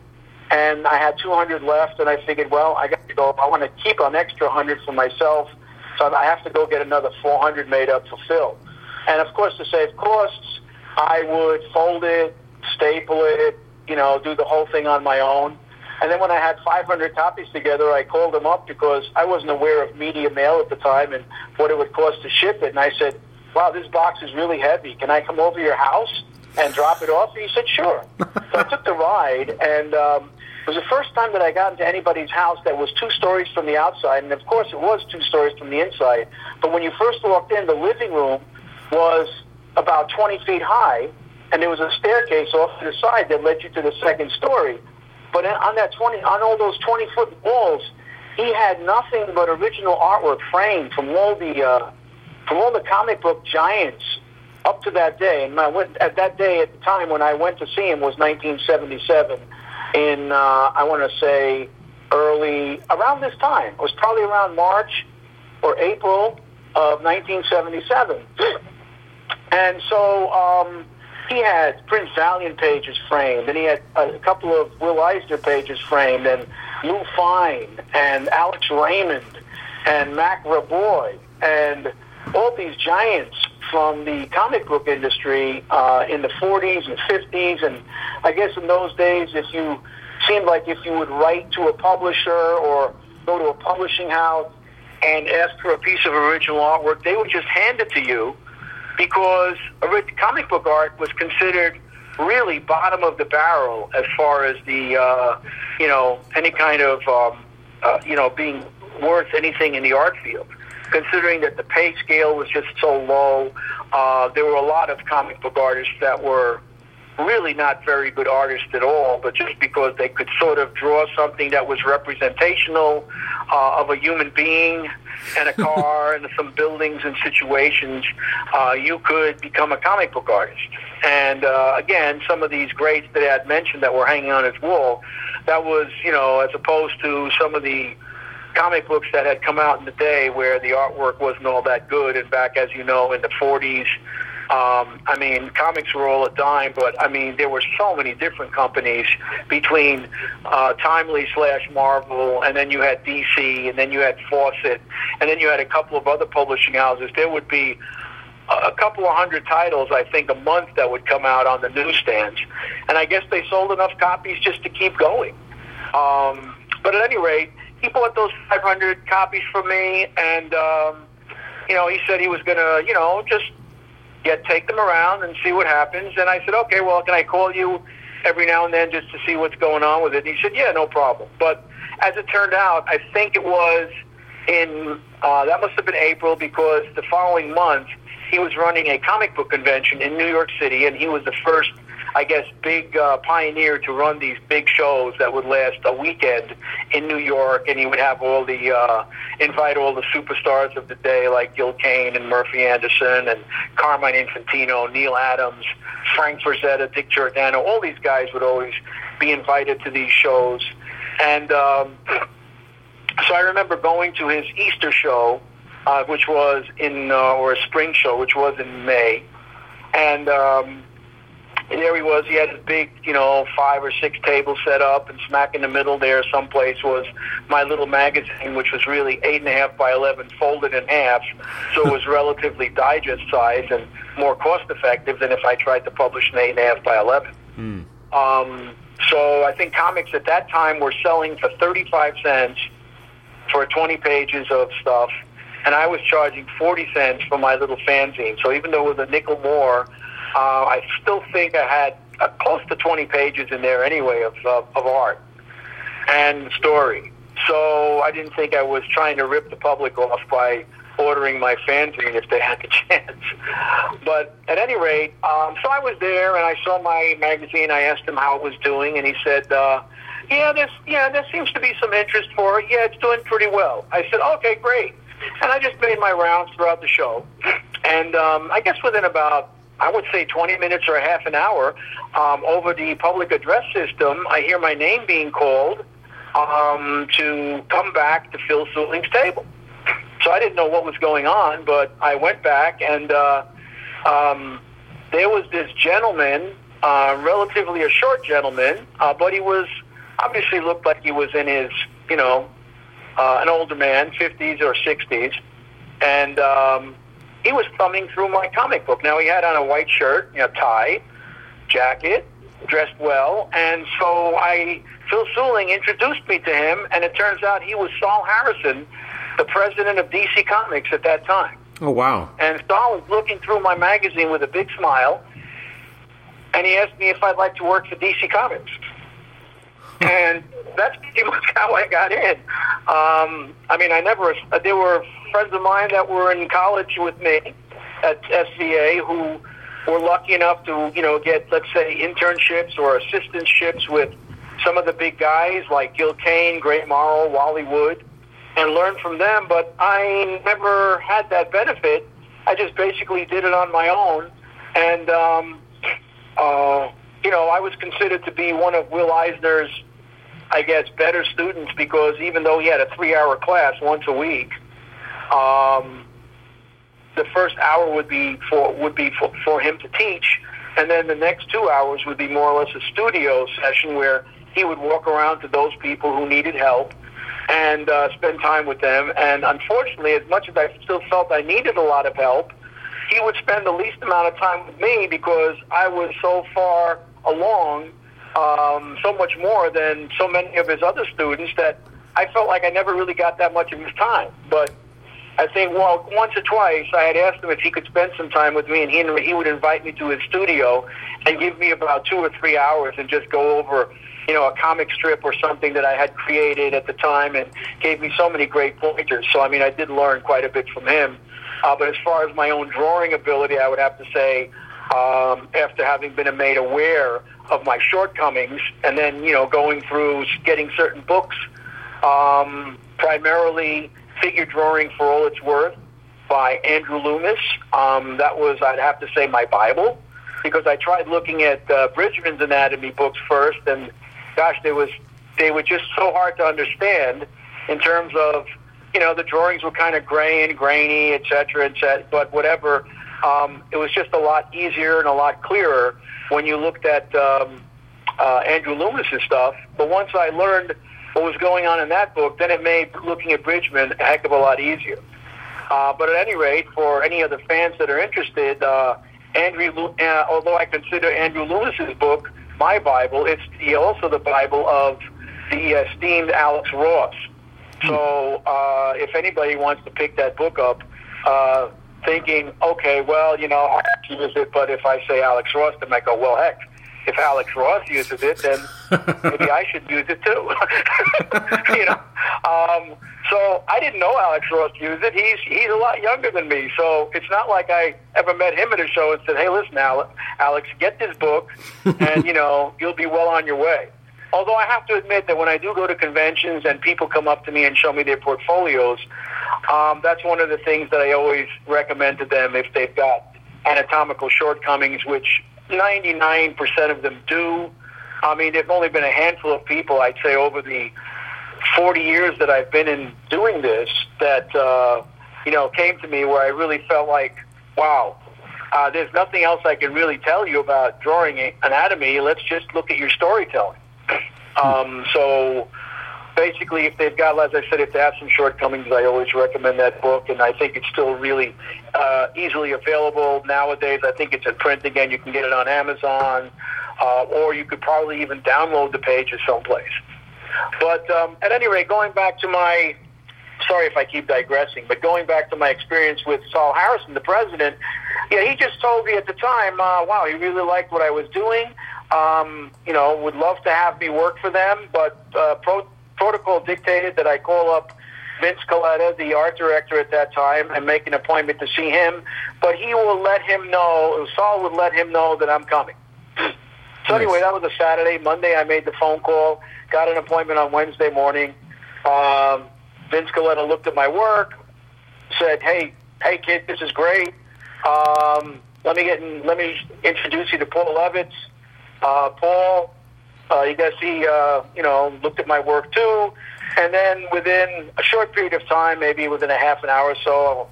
and I had 200 left, and I figured, well, I got to go. I want to keep an extra 100 for myself, so I have to go get another 400 made up for Phil. And of course, to save costs, I would fold it, staple it, you know, do the whole thing on my own. And then when I had 500 copies together, I called them up because I wasn't aware of media mail at the time and what it would cost to ship it. And I said, wow, this box is really heavy. Can I come over to your house and drop it off? And he said, sure. so I took the ride, and um, it was the first time that I got into anybody's house that was two stories from the outside. And of course, it was two stories from the inside. But when you first walked in, the living room was about 20 feet high, and there was a staircase off to the side that led you to the second story. But on that 20, on all those 20 foot walls, he had nothing but original artwork framed from all the uh, from all the comic book giants up to that day. And went at that day at the time when I went to see him was 1977. In uh, I want to say early around this time. It was probably around March or April of 1977. And so um, he had Prince Valiant pages framed, and he had a couple of Will Eisner pages framed, and Lou Fine, and Alex Raymond, and Mac Raboy, and all these giants from the comic book industry uh, in the 40s and 50s, and I guess in those days, if you seemed like if you would write to a publisher or go to a publishing house and ask for a piece of original artwork, they would just hand it to you because comic book art was considered really bottom of the barrel as far as the uh, you know any kind of um, uh, you know being worth anything in the art field. Considering that the pay scale was just so low, uh, there were a lot of comic book artists that were really not very good artists at all, but just because they could sort of draw something that was representational uh, of a human being and a car and some buildings and situations, uh, you could become a comic book artist. And uh, again, some of these greats that I had mentioned that were hanging on his wall, that was, you know, as opposed to some of the comic books that had come out in the day where the artwork wasn't all that good. And back, as you know, in the 40s, um, I mean, comics were all a dime, but I mean, there were so many different companies between uh, Timely slash Marvel, and then you had DC, and then you had Fawcett, and then you had a couple of other publishing houses. There would be a couple of hundred titles, I think, a month that would come out on the newsstands, and I guess they sold enough copies just to keep going. Um, but at any rate, he bought those 500 copies from me, and um, you know, he said he was to, you know, just get take them around and see what happens. And I said, okay, well, can I call you every now and then just to see what's going on with it? And he said, yeah, no problem. But as it turned out, I think it was in uh, that must have been April because the following month he was running a comic book convention in New York City, and he was the first I guess, big uh, pioneer to run these big shows that would last a weekend in New York, and he would have all the uh, invite all the superstars of the day like Gil Kane and Murphy Anderson and Carmine Infantino, Neal Adams, Frank Frazetta, Dick Giordano. All these guys would always be invited to these shows, and um, so I remember going to his Easter show, uh, which was in uh, or a spring show, which was in May, and. Um, and there he was. He had a big, you know, five or six tables set up, and smack in the middle there, someplace was my little magazine, which was really eight and a half by eleven, folded in half, so it was relatively digest size and more cost effective than if I tried to publish an eight and a half by eleven. Mm. Um, so I think comics at that time were selling for thirty-five cents for twenty pages of stuff, and I was charging forty cents for my little fanzine. So even though it was a nickel more uh, I still think I had uh, close to 20 pages in there anyway of, uh, of art and story. So I didn't think I was trying to rip the public off by ordering my fanzine if they had the chance. But at any rate, um, so I was there and I saw my magazine. I asked him how it was doing, and he said, uh, "Yeah, there's yeah, there seems to be some interest for it. Yeah, it's doing pretty well." I said, "Okay, great." And I just made my rounds throughout the show, and um, I guess within about I would say 20 minutes or a half an hour um, over the public address system. I hear my name being called um, to come back to Phil Seuling's table. So I didn't know what was going on, but I went back and uh, um, there was this gentleman, uh, relatively a short gentleman, uh, but he was obviously looked like he was in his, you know, uh, an older man, 50s or 60s, and um, he was thumbing through my comic book. Now he had on a white shirt, you know, tie, jacket, dressed well, and so I Phil Seuling introduced me to him, and it turns out he was Sol Harrison, the president of DC Comics at that time. Oh wow! And Sol was looking through my magazine with a big smile, and he asked me if I'd like to work for DC Comics. and that's pretty much how I got in. Um, I mean, I never. There were friends of mine that were in college with me at SVA who were lucky enough to, you know, get let's say internships or assistantships with some of the big guys like Gil Kane, Gray Morrow, Wally Wood, and learn from them. But I never had that benefit. I just basically did it on my own, and um, uh, you know, I was considered to be one of Will Eisner's, I guess, better students because even though he had a three-hour class once a week, um, the first hour would be for would be for, for him to teach, and then the next two hours would be more or less a studio session where he would walk around to those people who needed help and uh, spend time with them. And unfortunately, as much as I still felt I needed a lot of help, he would spend the least amount of time with me because I was so far along, um, so much more than so many of his other students that I felt like I never really got that much of his time. But I think, well, once or twice I had asked him if he could spend some time with me, and he, he would invite me to his studio and give me about two or three hours and just go over you know, a comic strip or something that I had created at the time and gave me so many great pointers. So, I mean, I did learn quite a bit from him. Uh, but as far as my own drawing ability, I would have to say, um, after having been made aware of my shortcomings and then, you know, going through getting certain books, um, primarily Figure Drawing for All It's Worth by Andrew Loomis. Um, that was, I'd have to say, my Bible because I tried looking at uh, Bridgman's anatomy books first, and gosh, they was they were just so hard to understand in terms of you know the drawings were kind of gray and grainy, et cetera, et cetera. But whatever, um, it was just a lot easier and a lot clearer when you looked at um, uh, Andrew Loomis's stuff. But once I learned what was going on in that book, then it made looking at Bridgman a heck of a lot easier. Uh, but at any rate, for any of the fans that are interested, uh, Andrew, uh, although I consider Andrew Loomis's book my Bible, it's the, also the Bible of the esteemed Alex Ross. So uh, if anybody wants to pick that book up, uh, thinking, okay, well, you know, I use it, but if I say Alex Ross, then I go, well, heck, if Alex Ross uses it, then maybe I should use it too. you know, um, so I didn't know Alex Ross used it. He's he's a lot younger than me, so it's not like I ever met him at a show and said, "Hey, listen, Alex, get this book, and you know you'll be well on your way." Although I have to admit that when I do go to conventions and people come up to me and show me their portfolios, um, that's one of the things that I always recommend to them if they've got anatomical shortcomings, which 99% of them do. I mean, there've only been a handful of people, I'd say, over the 40 years that I've been in doing this that, uh, you know, came to me where I really felt like, wow, uh, there's nothing else I can really tell you about drawing anatomy. Let's just look at your storytelling. Um, so basically, if they've got, as I said, if they have some shortcomings, I always recommend that book, and I think it's still really uh, easily available nowadays. I think it's in print again. You can get it on Amazon, uh, or you could probably even download the pages someplace. But um, at any rate, going back to my sorry if I keep digressing, but going back to my experience with Sol Harrison, the president, yeah, he just told me at the time, uh, wow, he really liked what I was doing. Um, you know, would love to have me work for them, but uh, pro- protocol dictated that I call up Vince Colletta, the art director at that time, and make an appointment to see him. But he will let him know, Sol would let him know that I'm coming. So nice. anyway, that was a Saturday. Monday, I made the phone call, got an appointment on Wednesday morning. Um, Vince Colletta looked at my work, said, "Hey, hey, kid, this is great. Um, let me get in, let me introduce you to Paul Levitz. Uh, Paul uh, you guys see, uh, you know, looked at my work too. And then within a short period of time, maybe within a half an hour or so,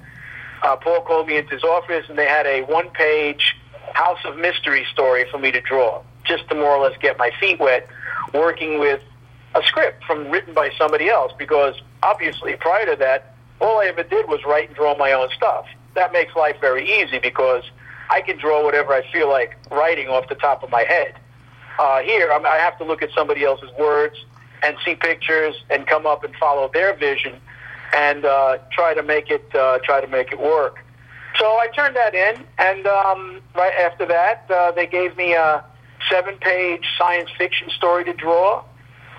uh, Paul called me into his office and they had a one page House of Mystery story for me to draw, just to more or less get my feet wet, working with a script from written by somebody else because obviously prior to that, all I ever did was write and draw my own stuff. That makes life very easy because I can draw whatever I feel like writing off the top of my head. Uh, here, I'm, I have to look at somebody else's words and see pictures and come up and follow their vision and uh, try to make it uh, try to make it work. So I turned that in, and um, right after that, uh, they gave me a seven-page science fiction story to draw.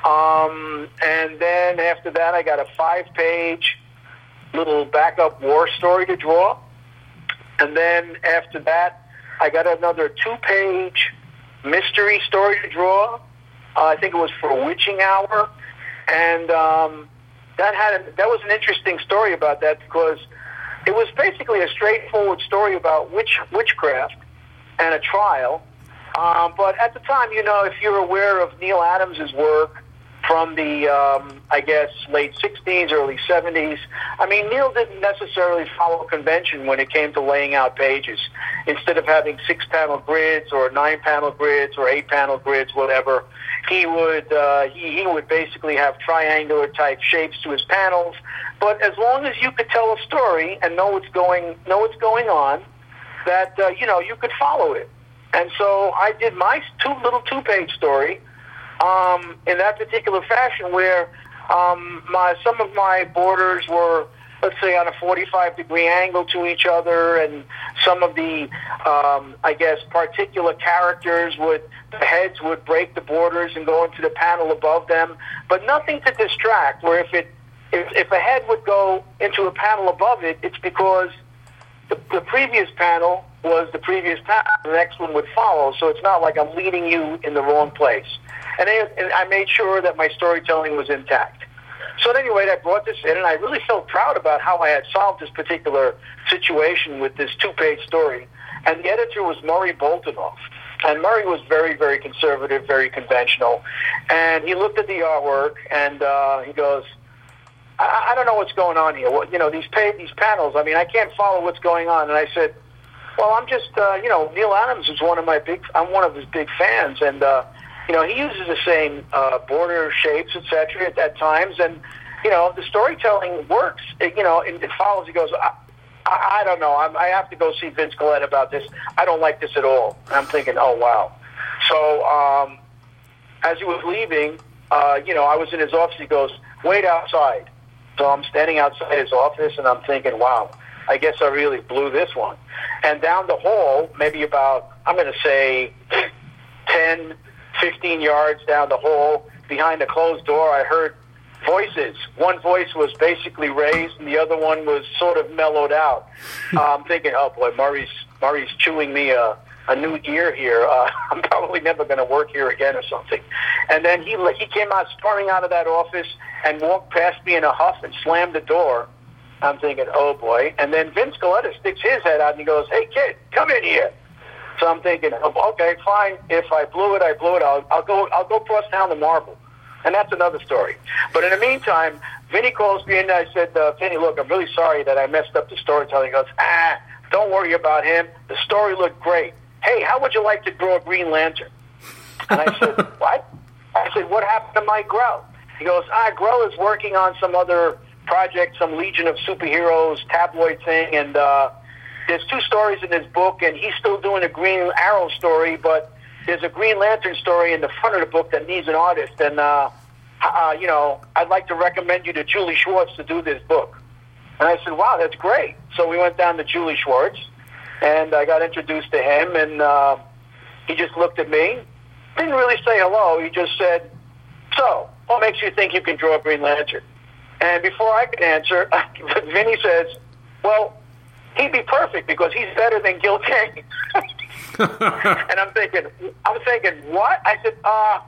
Um, and then after that, I got a five-page little backup war story to draw. And then after that, I got another two-page mystery story to draw. Uh, I think it was for Witching Hour, and um, that had a, that was an interesting story about that because it was basically a straightforward story about witch witchcraft and a trial. Um, but at the time, you know, if you're aware of Neal Adams' work from the, um, I guess, late 60s, early 70s, I mean, Neal didn't necessarily follow convention when it came to laying out pages. Instead of having six-panel grids or nine-panel grids or eight-panel grids, whatever, he would uh, he, he would basically have triangular type shapes to his panels. But as long as you could tell a story and know what's going know what's going on, that uh, you know you could follow it. And so I did my two little two page story um, in that particular fashion, where um, my some of my borders were let's say on a 45 degree angle to each other and some of the um, i guess particular characters would the heads would break the borders and go into the panel above them. But nothing to distract where if it if, if a head would go into a panel above it it's because the, the previous panel was the previous panel the next one would follow. So it's not like i'm leading you in the wrong place and I, and I made sure that my storytelling was intact so anyway, I brought this in, and I really felt proud about how I had solved this particular situation with this two-page story. And the editor was Murray Boltinoff. And Murray was very, very conservative, very conventional. And he looked at the artwork, and uh, he goes, I, I don't know what's going on here. What, you know, these pa- these panels. I mean, I can't follow what's going on. And I said, Well, I'm just, uh, you know, Neal Adams is one of my big. I'm one of his big fans, and uh, you know, he uses the same uh, border shapes, etc. At that times, and you know, the storytelling works. It, you know, it, it follows. He goes, I, I, I don't know. I'm, I have to go see Vince Colletta about this. I don't like this at all. And I'm thinking, oh wow. So um, as he was leaving, uh, you know, I was in his office. He goes, wait outside. So I'm standing outside his office, and I'm thinking, wow. I guess I really blew this one. And down the hall, maybe about, I'm going to say 10, 15 yards down the hall, behind a closed door, I heard voices. One voice was basically raised, and the other one was sort of mellowed out. Uh, I'm thinking, oh boy, Murray's Murray's chewing me a a new ear here. Uh, I'm probably never going to work here again or something. And then he he came out storming out of that office and walked past me in a huff and slammed the door. I'm thinking, oh boy. And then Vince Colletta sticks his head out and he goes, hey kid, come in here. So I'm thinking, okay, fine. If I blew it, I blew it. I'll, I'll go. I'll go cross town to Marvel, and that's another story. But in the meantime, Vinny calls me and I said, uh, Vinny, look, I'm really sorry that I messed up the storytelling. He goes, ah, don't worry about him. The story looked great. Hey, how would you like to draw a Green Lantern? And I said, what? I said, what happened to Mike Grell? He goes, ah, Grell is working on some other project, some Legion of Superheroes tabloid thing, and uh, there's two stories in his book, and he's still doing a Green Arrow story, but there's a Green Lantern story in the front of the book that needs an artist, and uh, uh, you know, I'd like to recommend you to Julie Schwartz to do this book. And I said, wow, that's great. So we went down to Julie Schwartz, and I got introduced to him, and uh, he just looked at me, didn't really say hello. He just said, so, what makes you think you can draw Green Lantern? And before I could answer, Vinny says, well, he'd be perfect because he's better than Gil Kane. and I'm thinking, I'm thinking, what? I said, uh,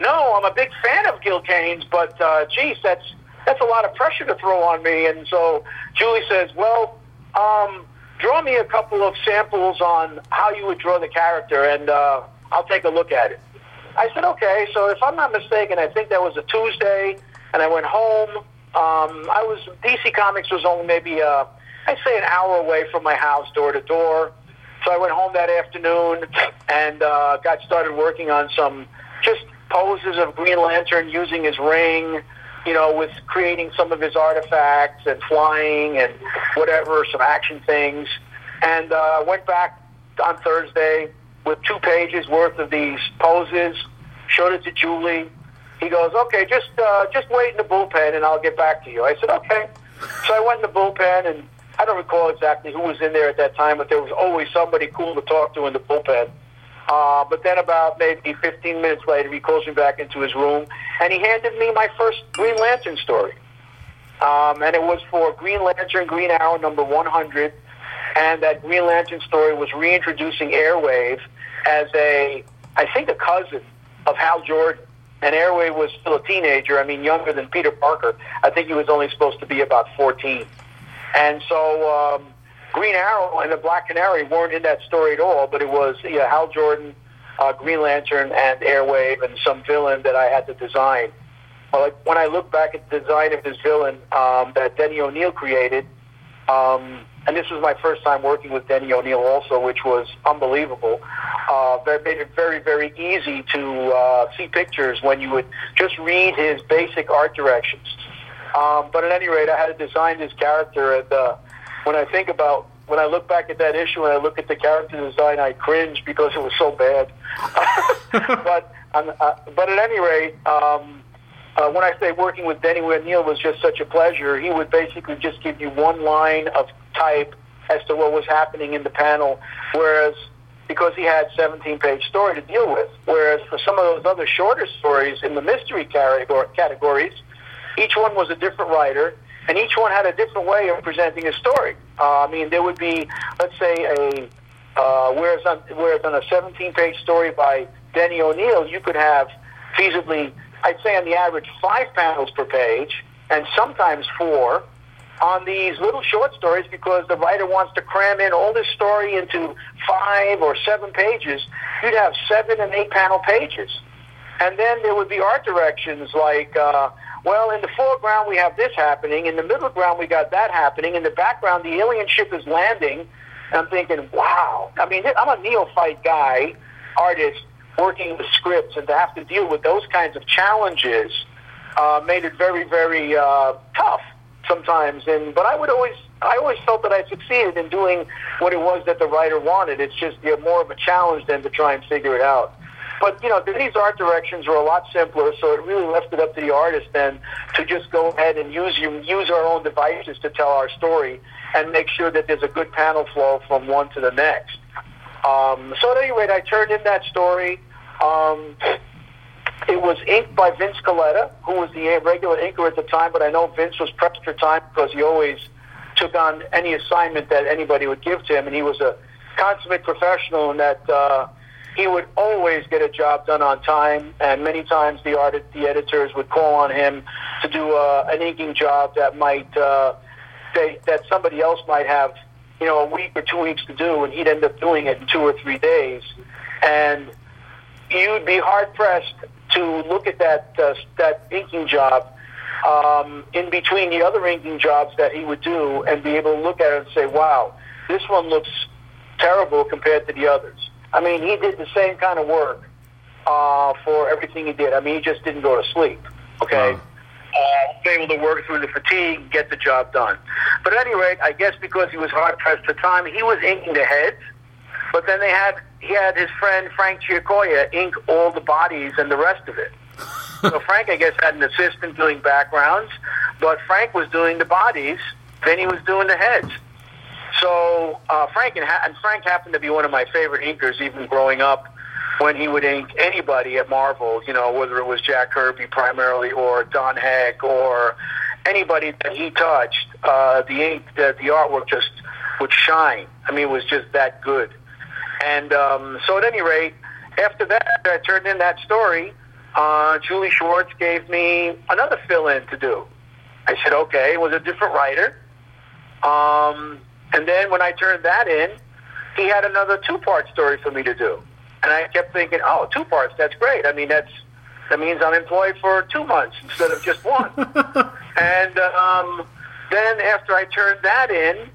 no, I'm a big fan of Gil Kane's, but uh, geez, that's that's a lot of pressure to throw on me. And so Julie says, well, um, draw me a couple of samples on how you would draw the character, and uh, I'll take a look at it. I said, okay. So if I'm not mistaken, I think that was a Tuesday, and I went home. Um, I was DC Comics was only maybe uh, I'd say an hour away from my house, door to door. So I went home that afternoon and uh, got started working on some just poses of Green Lantern using his ring, you know, with creating some of his artifacts and flying and whatever, some action things. And uh, went back on Thursday with two pages worth of these poses, showed it to Julie. He goes, okay, just uh, just wait in the bullpen and I'll get back to you. I said, okay. So I went in the bullpen and I don't recall exactly who was in there at that time, but there was always somebody cool to talk to in the bullpen. Uh, but then about maybe 15 minutes later, he calls me back into his room, and he handed me my first Green Lantern story. Um, and it was for Green Lantern, Green Arrow number 100. And that Green Lantern story was reintroducing Airwave as a, I think, a cousin of Hal Jordan. And Airwave was still a teenager. I mean, younger than Peter Parker. I think he was only supposed to be about 14. And so um, Green Arrow and the Black Canary weren't in that story at all, but it was yeah, Hal Jordan, uh, Green Lantern, and Airwave, and some villain that I had to design. Well, when I look back at the design of this villain um, that Denny O'Neil created, um, and this was my first time working with Denny O'Neil also, which was unbelievable. Uh, that made it very, very easy to uh, see pictures when you would just read his basic art directions. Um, but at any rate, I had to design this character, and uh, when I think about when I look back at that issue and I look at the character design, I cringe because it was so bad. but um, uh, but at any rate, um, uh, when I say working with Denny O'Neil was just such a pleasure, he would basically just give you one line of type as to what was happening in the panel, whereas because he had 17 page story to deal with. Whereas for some of those other shorter stories in the mystery categories, each one was a different writer and each one had a different way of presenting a story. Uh, I mean, there would be, let's say, a uh, whereas on whereas on a 17-page story by Denny O'Neil, you could have feasibly, I'd say, on the average, five panels per page, and sometimes four. On these little short stories, because the writer wants to cram in all this story into five or seven pages, you'd have seven and eight panel pages. And then there would be art directions like, uh, well, in the foreground we have this happening. In the middle ground we got that happening. In the background the alien ship is landing. And I'm thinking, wow. I mean, I'm a neophyte guy, artist, working with scripts, and to have to deal with those kinds of challenges uh, made it very, very uh, tough sometimes. And but I would always, I always felt that I succeeded in doing what it was that the writer wanted. It's just you know, more of a challenge than to try and figure it out. But you know, these art directions were a lot simpler, so it really left it up to the artist then to just go ahead and use use our own devices to tell our story and make sure that there's a good panel flow from one to the next. Um, so at any rate, I turned in that story. Um, it was inked by Vince Colletta, who was the regular inker at the time, but I know Vince was pressed for time because he always took on any assignment that anybody would give to him, and he was a consummate professional in that uh, he would always get a job done on time, and many times the art the editors would call on him to do uh, an inking job that might uh, they, that somebody else might have you know a week or two weeks to do, and he'd end up doing it in two or three days, and you'd be hard pressed to look at that uh, that inking job um, in between the other inking jobs that he would do, and be able to look at it and say, "Wow, this one looks terrible compared to the others." I mean, he did the same kind of work uh, for everything he did. I mean, he just didn't go to sleep. Okay. Wow. Uh, able to work through the fatigue, get the job done. But at any rate, I guess because he was hard pressed for time, he was inking the heads. But then they had he had his friend Frank Giacoia ink all the bodies and the rest of it. so Frank, I guess, had an assistant doing backgrounds, but Frank was doing the bodies. Then he was doing the heads. So uh, Frank and, ha- and Frank happened to be one of my favorite inkers, even growing up. When he would ink anybody at Marvel, you know, whether it was Jack Kirby primarily or Don Heck or anybody that he touched, uh, the ink, the, the artwork just would shine. I mean, it was just that good. And um, so, at any rate, after that, I turned in that story. Uh, Julie Schwartz gave me another fill in to do. I said, okay, it was a different writer. Um, and then when I turned that in, he had another two-part story for me to do. And I kept thinking, oh, two parts, that's great. I mean, that's that means I'm employed for two months instead of just one. and um, then after I turned that in,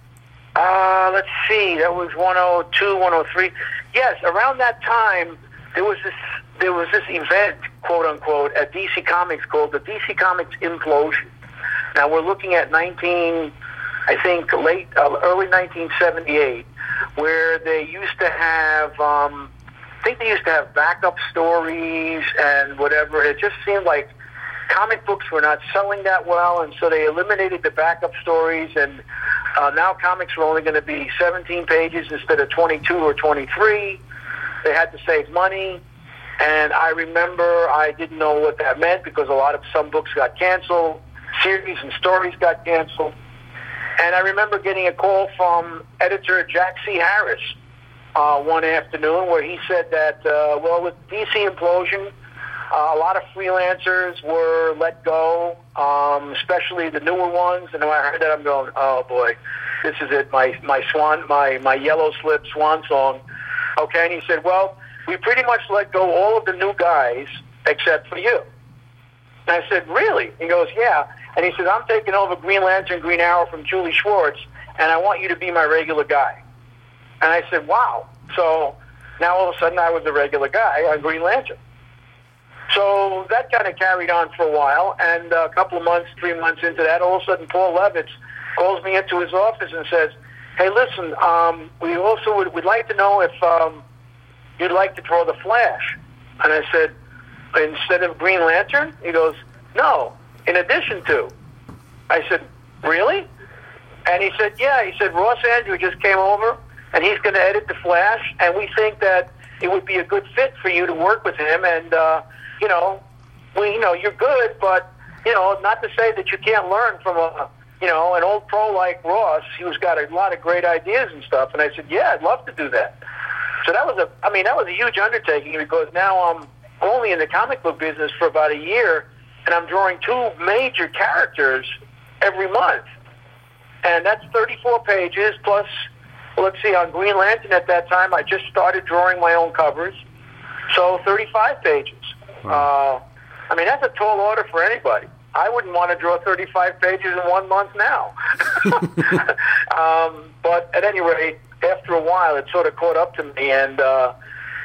uh, let's see, that was 102, 103. Yes, around that time, there was this there was this event quote unquote, at DC Comics called the DC Comics Implosion. Now we're looking at 19, I think, late, uh, early 1978, where they used to have, um, I think they used to have backup stories and whatever. It just seemed like comic books were not selling that well, and so they eliminated the backup stories, and uh, now comics were only going to be 17 pages instead of 22 or 23. They had to save money. And I remember I didn't know what that meant because a lot of some books got canceled, series and stories got canceled. And I remember getting a call from editor Jack C. Harris uh, one afternoon where he said that, uh, well, with DC Implosion, uh, a lot of freelancers were let go, um, especially the newer ones. And when I heard that, I'm going, oh boy, this is it, my my swan, my my yellow slip swan song. Okay, and he said, well, we pretty much let go all of the new guys except for you. And I said, really? He goes, yeah. And he said, I'm taking over Green Lantern, Green Arrow from Julie Schwartz, and I want you to be my regular guy. And I said, wow. So now all of a sudden I was the regular guy on Green Lantern. So that kind of carried on for a while, and a couple of months, three months into that, all of a sudden Paul Levitz calls me into his office and says, "Hey, listen, um, we also would we'd like to know if um, you'd like to draw the Flash." And I said, "Instead of Green Lantern?" He goes, "No, in addition to." I said, "Really?" And he said, "Yeah." He said, "Ross Andru just came over, and he's going to edit the Flash, and we think that it would be a good fit for you to work with him, and." Uh, you know, we, you know, you're good, but you know, not to say that you can't learn from a, you know, an old pro like Ross, who's got a lot of great ideas and stuff. And I said, yeah, I'd love to do that. So that was a, I mean, that was a huge undertaking because now I'm only in the comic book business for about a year, and I'm drawing two major characters every month, and that's 34 pages plus. Well, let's see, on Green Lantern at that time, I just started drawing my own covers, so 35 pages. Uh, I mean, that's a tall order for anybody. I wouldn't want to draw 35 pages in one month now. um, but at any rate, after a while, it sort of caught up to me, and uh,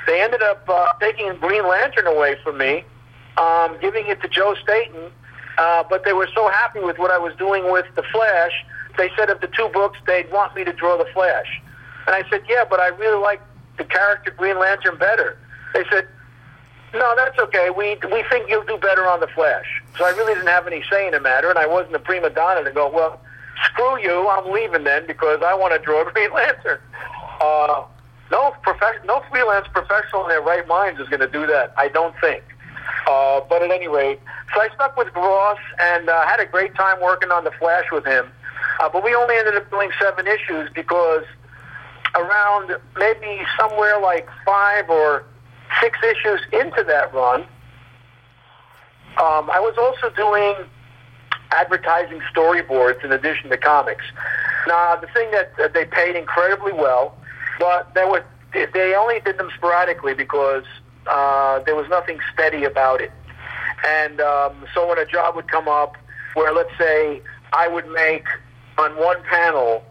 they ended up uh, taking Green Lantern away from me, um, giving it to Joe Staton. Uh, but they were so happy with what I was doing with the Flash, they said of the two books, they'd want me to draw the Flash. And I said, yeah, but I really like the character Green Lantern better. They said, no, that's okay. We we think you'll do better on the Flash. So I really didn't have any say in the matter, and I wasn't a prima donna to go. Well, screw you. I'm leaving then because I want to draw Green Lantern. Uh, no prof- no freelance professional in their right minds is going to do that. I don't think. Uh, but at any rate, so I stuck with Ross and uh, had a great time working on the Flash with him. Uh, but we only ended up doing seven issues because around maybe somewhere like five or six issues into that run, um, I was also doing advertising storyboards in addition to comics. Now, the thing that uh, they paid incredibly well, but they were they only did them sporadically because uh, there was nothing steady about it. And um, so when a job would come up where, let's say, I would make on one panel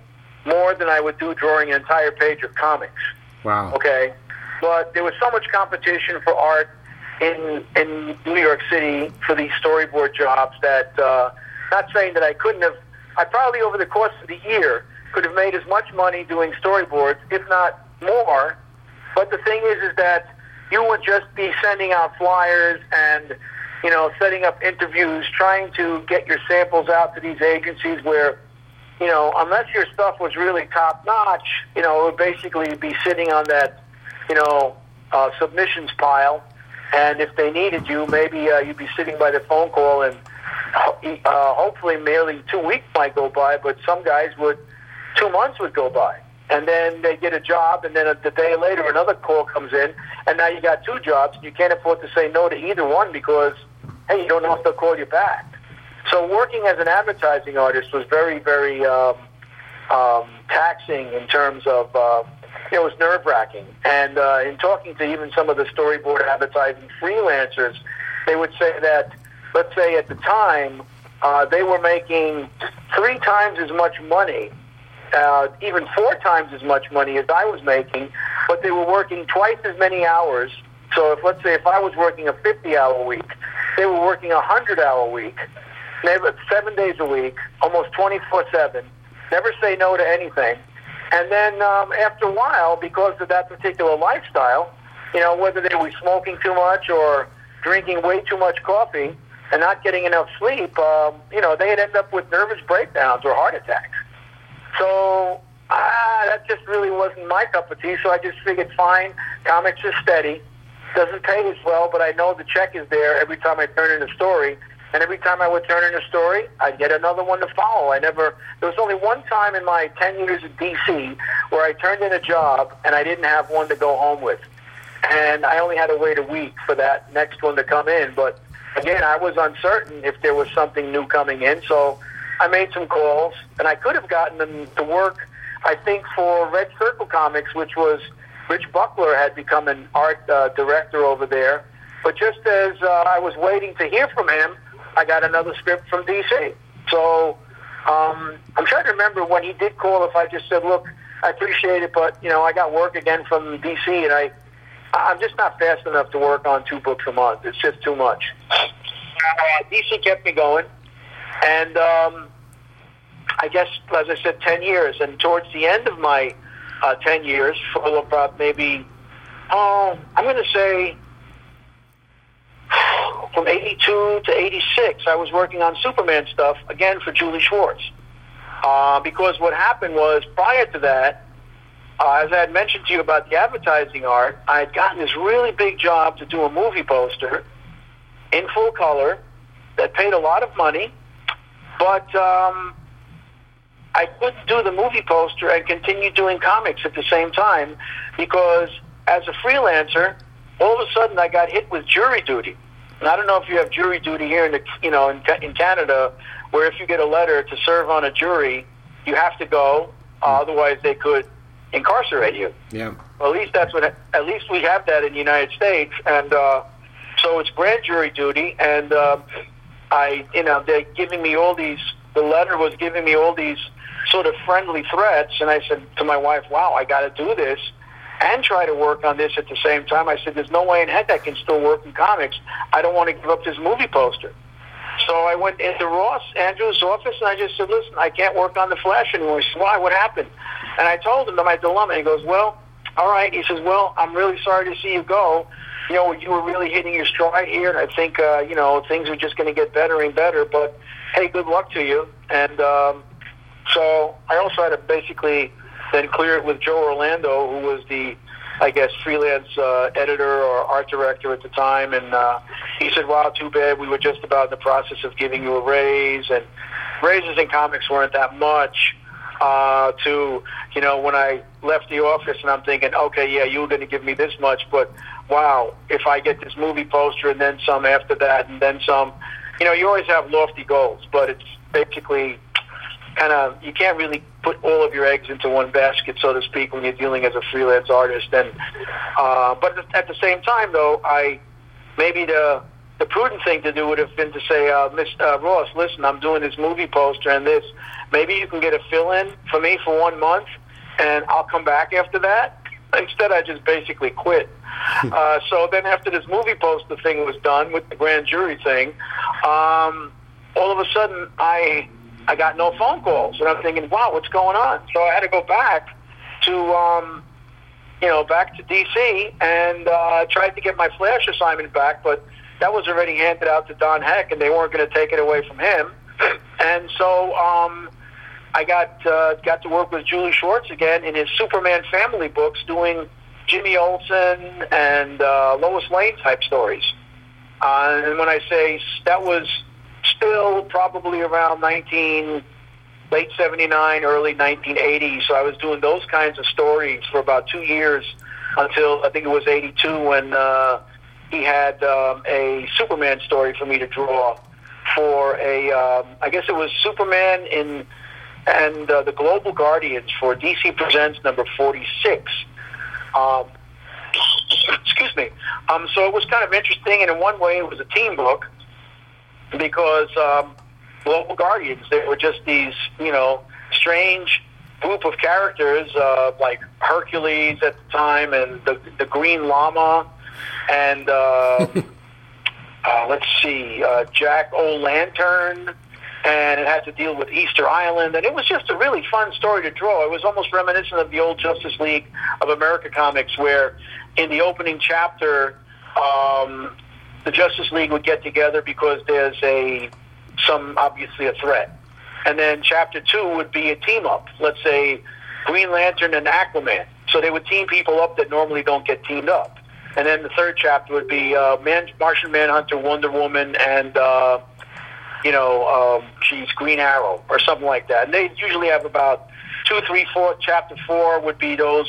more than I would do drawing an entire page of comics. Wow. Okay but there was so much competition for art in in New York City for these storyboard jobs that uh, not saying that I couldn't have. I probably over the course of the year could have made as much money doing storyboards, if not more. But the thing is, is that you would just be sending out flyers and you know setting up interviews, trying to get your samples out to these agencies where you know unless your stuff was really top notch, you know it would basically be sitting on that you know, uh, submissions pile, and if they needed you, maybe uh, you'd be sitting by the phone call, and uh, hopefully, merely two weeks might go by, but some guys would, two months would go by, and then they get a job, and then a, the day later another call comes in, and now you got two jobs, you can't afford to say no to either one because, hey, you don't know if they'll call you back. So working as an advertising artist was very, very um, um, taxing in terms of uh, it was nerve wracking. And uh, in talking to even some of the storyboard advertising freelancers, they would say that, let's say at the time, uh, they were making three times as much money, uh, even four times as much money as I was making, but they were working twice as many hours So if let's say if I was working a 50 hour week, they were working a 100 hour week, never seven days a week, almost 24 seven. Never say no to anything. And then um, after a while, because of that particular lifestyle, you know, whether they were smoking too much or drinking way too much coffee and not getting enough sleep, um, you know, they'd end up with nervous breakdowns or heart attacks. So ah, that just really wasn't my cup of tea. So I just figured, fine, comics are steady. Doesn't pay as well, but I know the check is there every time I turn in a story. And every time I would turn in a story, I'd get another one to follow. I never, there was only one time in my 10 years at DC where I turned in a job and I didn't have one to go home with. And I only had to wait a week for that next one to come in. But again, I was uncertain if there was something new coming in. So I made some calls and I could have gotten them to work, I think, for Red Circle Comics, which was Rich Buckler had become an art uh, director over there. But just as uh, I was waiting to hear from him, I got another script from DC. So um, I'm trying to remember when he did call. If I just said, "Look, I appreciate it, but you know, I got work again from DC, and I, I'm just not fast enough to work on two books a month. It's just too much." Uh, DC kept me going, and um, I guess, as I said, ten years. And towards the end of my uh, ten years, for about maybe, oh, I'm going to say from 82 to 86, I was working on Superman stuff again for Julie Schwartz. Uh, because what happened was prior to that, uh, as I had mentioned to you about the advertising art, I had gotten this really big job to do a movie poster in full color that paid a lot of money, but um, I couldn't do the movie poster and continue doing comics at the same time because as a freelancer, all of a sudden I got hit with jury duty. And I don't know if you have jury duty here in the, you know in, in Canada, where if you get a letter to serve on a jury, you have to go. Uh, otherwise, they could incarcerate you. Yeah. Well, at least that's what. At least we have that in the United States, and uh, so it's grand jury duty. And uh, I, you know, they're giving me all these. The letter was giving me all these sort of friendly threats, and I said to my wife, "Wow, I got to do this." and try to work on this at the same time. I said, there's no way in heck I can still work in comics. I don't want to give up this movie poster. So I went into Ross Andru's office and I just said, listen, I can't work on The Flash anymore. He said, why? What happened? And I told him my dilemma. He goes, well, all right. He says, well, I'm really sorry to see you go. You know, you were really hitting your stride here, and I think, uh, you know, things are just going to get better and better. But, hey, good luck to you. And um, so I also had to basically then clear it with Joe Orlando, who was the, I guess, freelance uh, editor or art director at the time. And uh, he said, wow, too bad. We were just about in the process of giving you a raise. And raises in comics weren't that much. Uh, to you know, when I left the office, and I'm thinking, okay, yeah, you were going to give me this much, but wow, if I get this movie poster and then some after that, and then some, you know, you always have lofty goals, but it's basically kind of you can't really put all of your eggs into one basket, so to speak, when you're dealing as a freelance artist. And uh, but at the same time, though, I maybe the the prudent thing to do would have been to say, uh, Miss uh, Ross, listen, I'm doing this movie poster and this. Maybe you can get a fill in for me for one month, and I'll come back after that. Instead, I just basically quit. uh, so then, after this movie poster thing was done with the grand jury thing, um, all of a sudden I I got no phone calls, and I'm thinking, wow, what's going on? So I had to go back to, um, you know, back to DC and uh, tried to get my Flash assignment back, but that was already handed out to Don Heck, and they weren't going to take it away from him. And so um, I got uh, got to work with Julie Schwartz again in his Superman family books, doing Jimmy Olsen and uh, Lois Lane type stories. Uh, and when I say that was still probably around 19 late 79 early 1980 so i was doing those kinds of stories for about two years until i think it was 82 when uh, he had um, a superman story for me to draw for a um, i guess it was superman in and uh, the global guardians for dc presents number 46 um, excuse me. Um, so it was kind of interesting and in one way it was a team book because um, Global Guardians, they were just these, you know, strange group of characters uh, like Hercules at the time and the, the Green Flame and uh, uh, let's see, uh, Jack O'Lantern, and it had to deal with Easter Island, and it was just a really fun story to draw. It was almost reminiscent of the old Justice League of America comics, where in the opening chapter, um, the Justice League would get together because there's a some obviously a threat, and then chapter two would be a team up. Let's say Green Lantern and Aquaman. So they would team people up that normally don't get teamed up. And then the third chapter would be uh, Man, Martian Manhunter, Wonder Woman, and uh, you know, um, she's Green Arrow or something like that. And they usually have about two, three, four. Chapter four would be those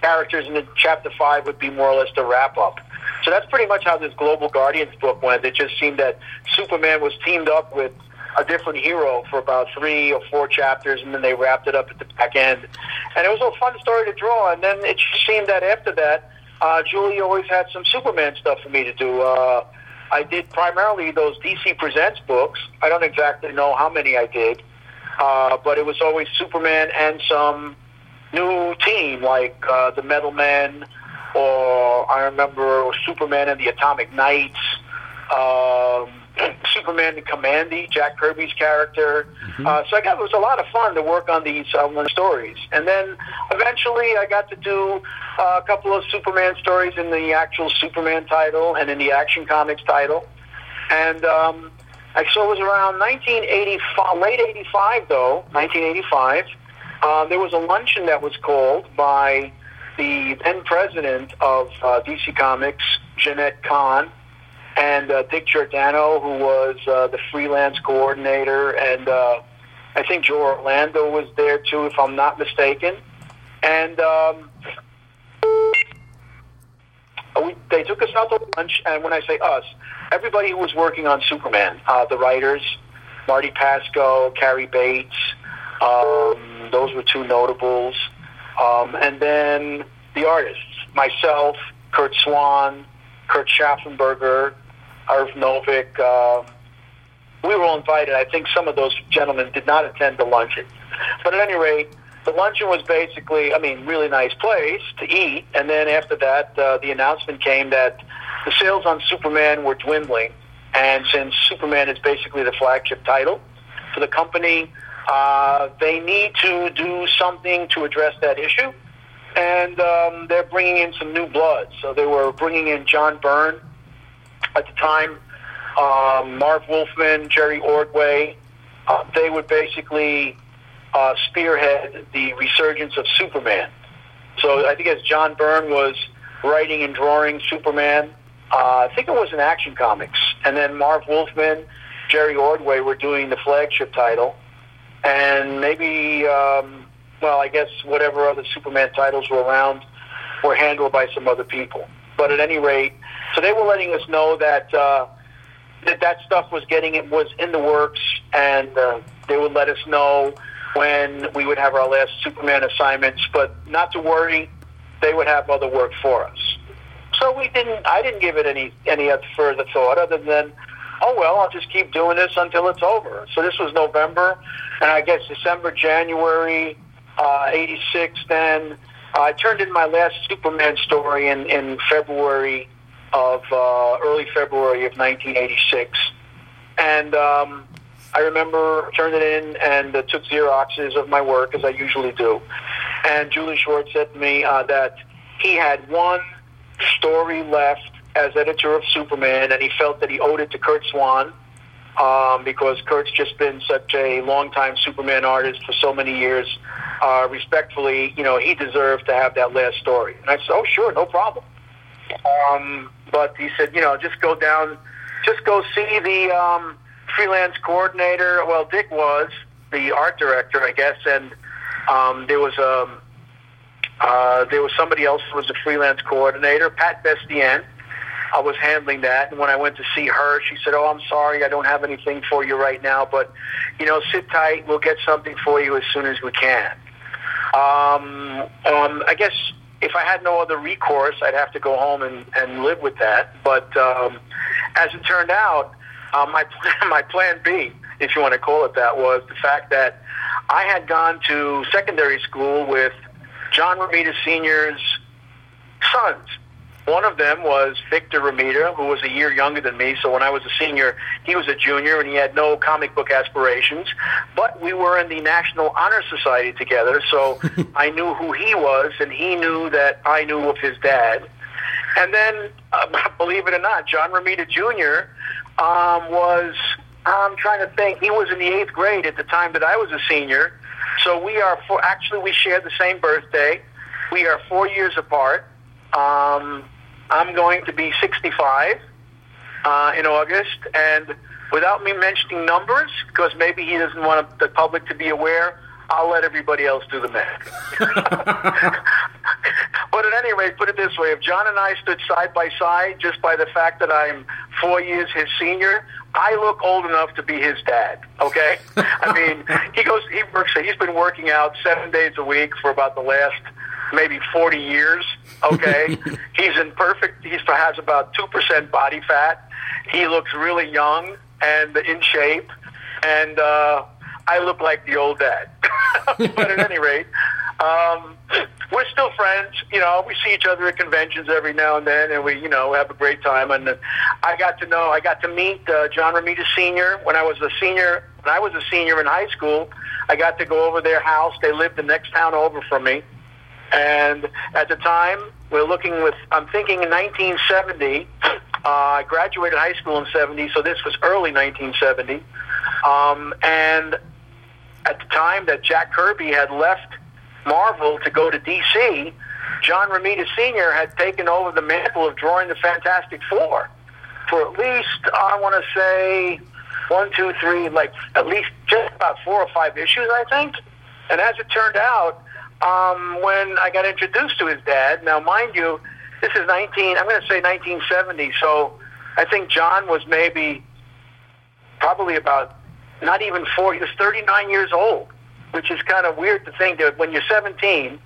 characters, and then chapter five would be more or less the wrap up. So that's pretty much how this Global Guardians book went. It just seemed that Superman was teamed up with a different hero for about three or four chapters, and then they wrapped it up at the back end. And it was a fun story to draw. And then it just seemed that after that, uh, Julie always had some Superman stuff for me to do. Uh, I did primarily those DC Presents books. I don't exactly know how many I did, uh, but it was always Superman and some new team like uh, the Metal Men, or I remember Superman and the Atomic Knights. Um, Superman and Kamandi, Jack Kirby's character. Mm-hmm. Uh, so I got it was a lot of fun to work on these um, stories, and then eventually I got to do uh, a couple of Superman stories in the actual Superman title and in the Action Comics title, and um, I so it was around 1985, late '85 though, 1985. Uh, there was a luncheon that was called by the then president of uh, DC Comics, Jenette Kahn and uh, Dick Giordano, who was uh, the freelance coordinator, and uh, I think Joe Orlando was there too, if I'm not mistaken. And um, we, they took us out to lunch, and when I say us, everybody who was working on Superman, uh, the writers, Marty Pasko, Cary Bates, um, those were two notables, um, and then the artists, myself, Curt Swan, Kurt Schaffenberger, Irv Novick. Uh, we were all invited. I think some of those gentlemen did not attend the luncheon. But at any rate, the luncheon was basically, I mean, really nice place to eat. And then after that, uh, the announcement came that the sales on Superman were dwindling. And since Superman is basically the flagship title for the company, uh, they need to do something to address that issue. And um, they're bringing in some new blood. So they were bringing in John Byrne, at the time, um, Marv Wolfman, Jerry Ordway, uh, they would basically uh, spearhead the resurgence of Superman. So I think as John Byrne was writing and drawing Superman, uh, I think it was in Action Comics, and then Marv Wolfman, Jerry Ordway were doing the flagship title, and maybe, um, well, I guess whatever other Superman titles were around were handled by some other people. But at any rate, so they were letting us know that uh, that that stuff was getting it was in the works, and uh, they would let us know when we would have our last Superman assignments. But not to worry, they would have other work for us. So we didn't. I didn't give it any any further thought other than, oh well, I'll just keep doing this until it's over. So this was November, and I guess December, January, uh, '86. Then I turned in my last Superman story in in February of uh, early February of 1986. And um, I remember turning in and uh, took Xeroxes of my work, as I usually do. And Julie Schwartz said to me uh, that he had one story left as editor of Superman, and he felt that he owed it to Curt Swan um, because Curt's just been such a longtime Superman artist for so many years. Uh, respectfully, you know, he deserved to have that last story. And I said, oh, sure, no problem. Um, but he said, you know, just go down, just go see the um, freelance coordinator. Well, Dick was the art director, I guess, and um, there was a um, uh, there was somebody else who was a freelance coordinator, Pat Bastienne. I was handling that, and when I went to see her, she said, "Oh, I'm sorry, I don't have anything for you right now, but you know, sit tight. We'll get something for you as soon as we can." Um, um, I guess if I had no other recourse, I'd have to go home and, and live with that. But um, as it turned out, uh, my my plan B, if you want to call it that, was the fact that I had gone to secondary school with John Romita Sr.'s sons, One of them was Victor Romita, who was a year younger than me. So when I was a senior, he was a junior, and he had no comic book aspirations. But we were in the National Honor Society together, so I knew who he was, and he knew that I knew of his dad. And then, uh, believe it or not, John Romita Jr. Um, was, I'm trying to think, he was in the eighth grade at the time that I was a senior. So we are, for, actually, we share the same birthday. We are four years apart. Um, I'm going to be 65 uh, in August, and without me mentioning numbers, because maybe he doesn't want the public to be aware, I'll let everybody else do the math. but at any rate, put it this way: if John and I stood side by side, just by the fact that I'm four years his senior, I look old enough to be his dad. Okay, I mean, he goes, he works, he's been working out seven days a week for about the last maybe 40 years. Okay, he's in perfect. He has about two percent body fat. He looks really young and in shape, and uh, I look like the old dad. but at any rate, um, we're still friends. You know, we see each other at conventions every now and then, and we, you know, have a great time. And I got to know, I got to meet uh, John Romita Sr. when I was a senior. When I was a senior in high school, I got to go over their house. They lived the next town over from me. And at the time, we're looking with, I'm thinking in 1970, uh, I graduated high school in 70, so this was early 1970. Um, and at the time that Jack Kirby had left Marvel to go to DC, John Romita Sr. had taken over the mantle of drawing the Fantastic Four for at least, I want to say, one, two, three, like at least just about four or five issues, I think. And as it turned out, um, when I got introduced to his dad, now mind you, this is 19, I'm going to say 1970, so I think John was maybe probably about not even four, he was 39 years old, which is kind of weird to think that when you're 17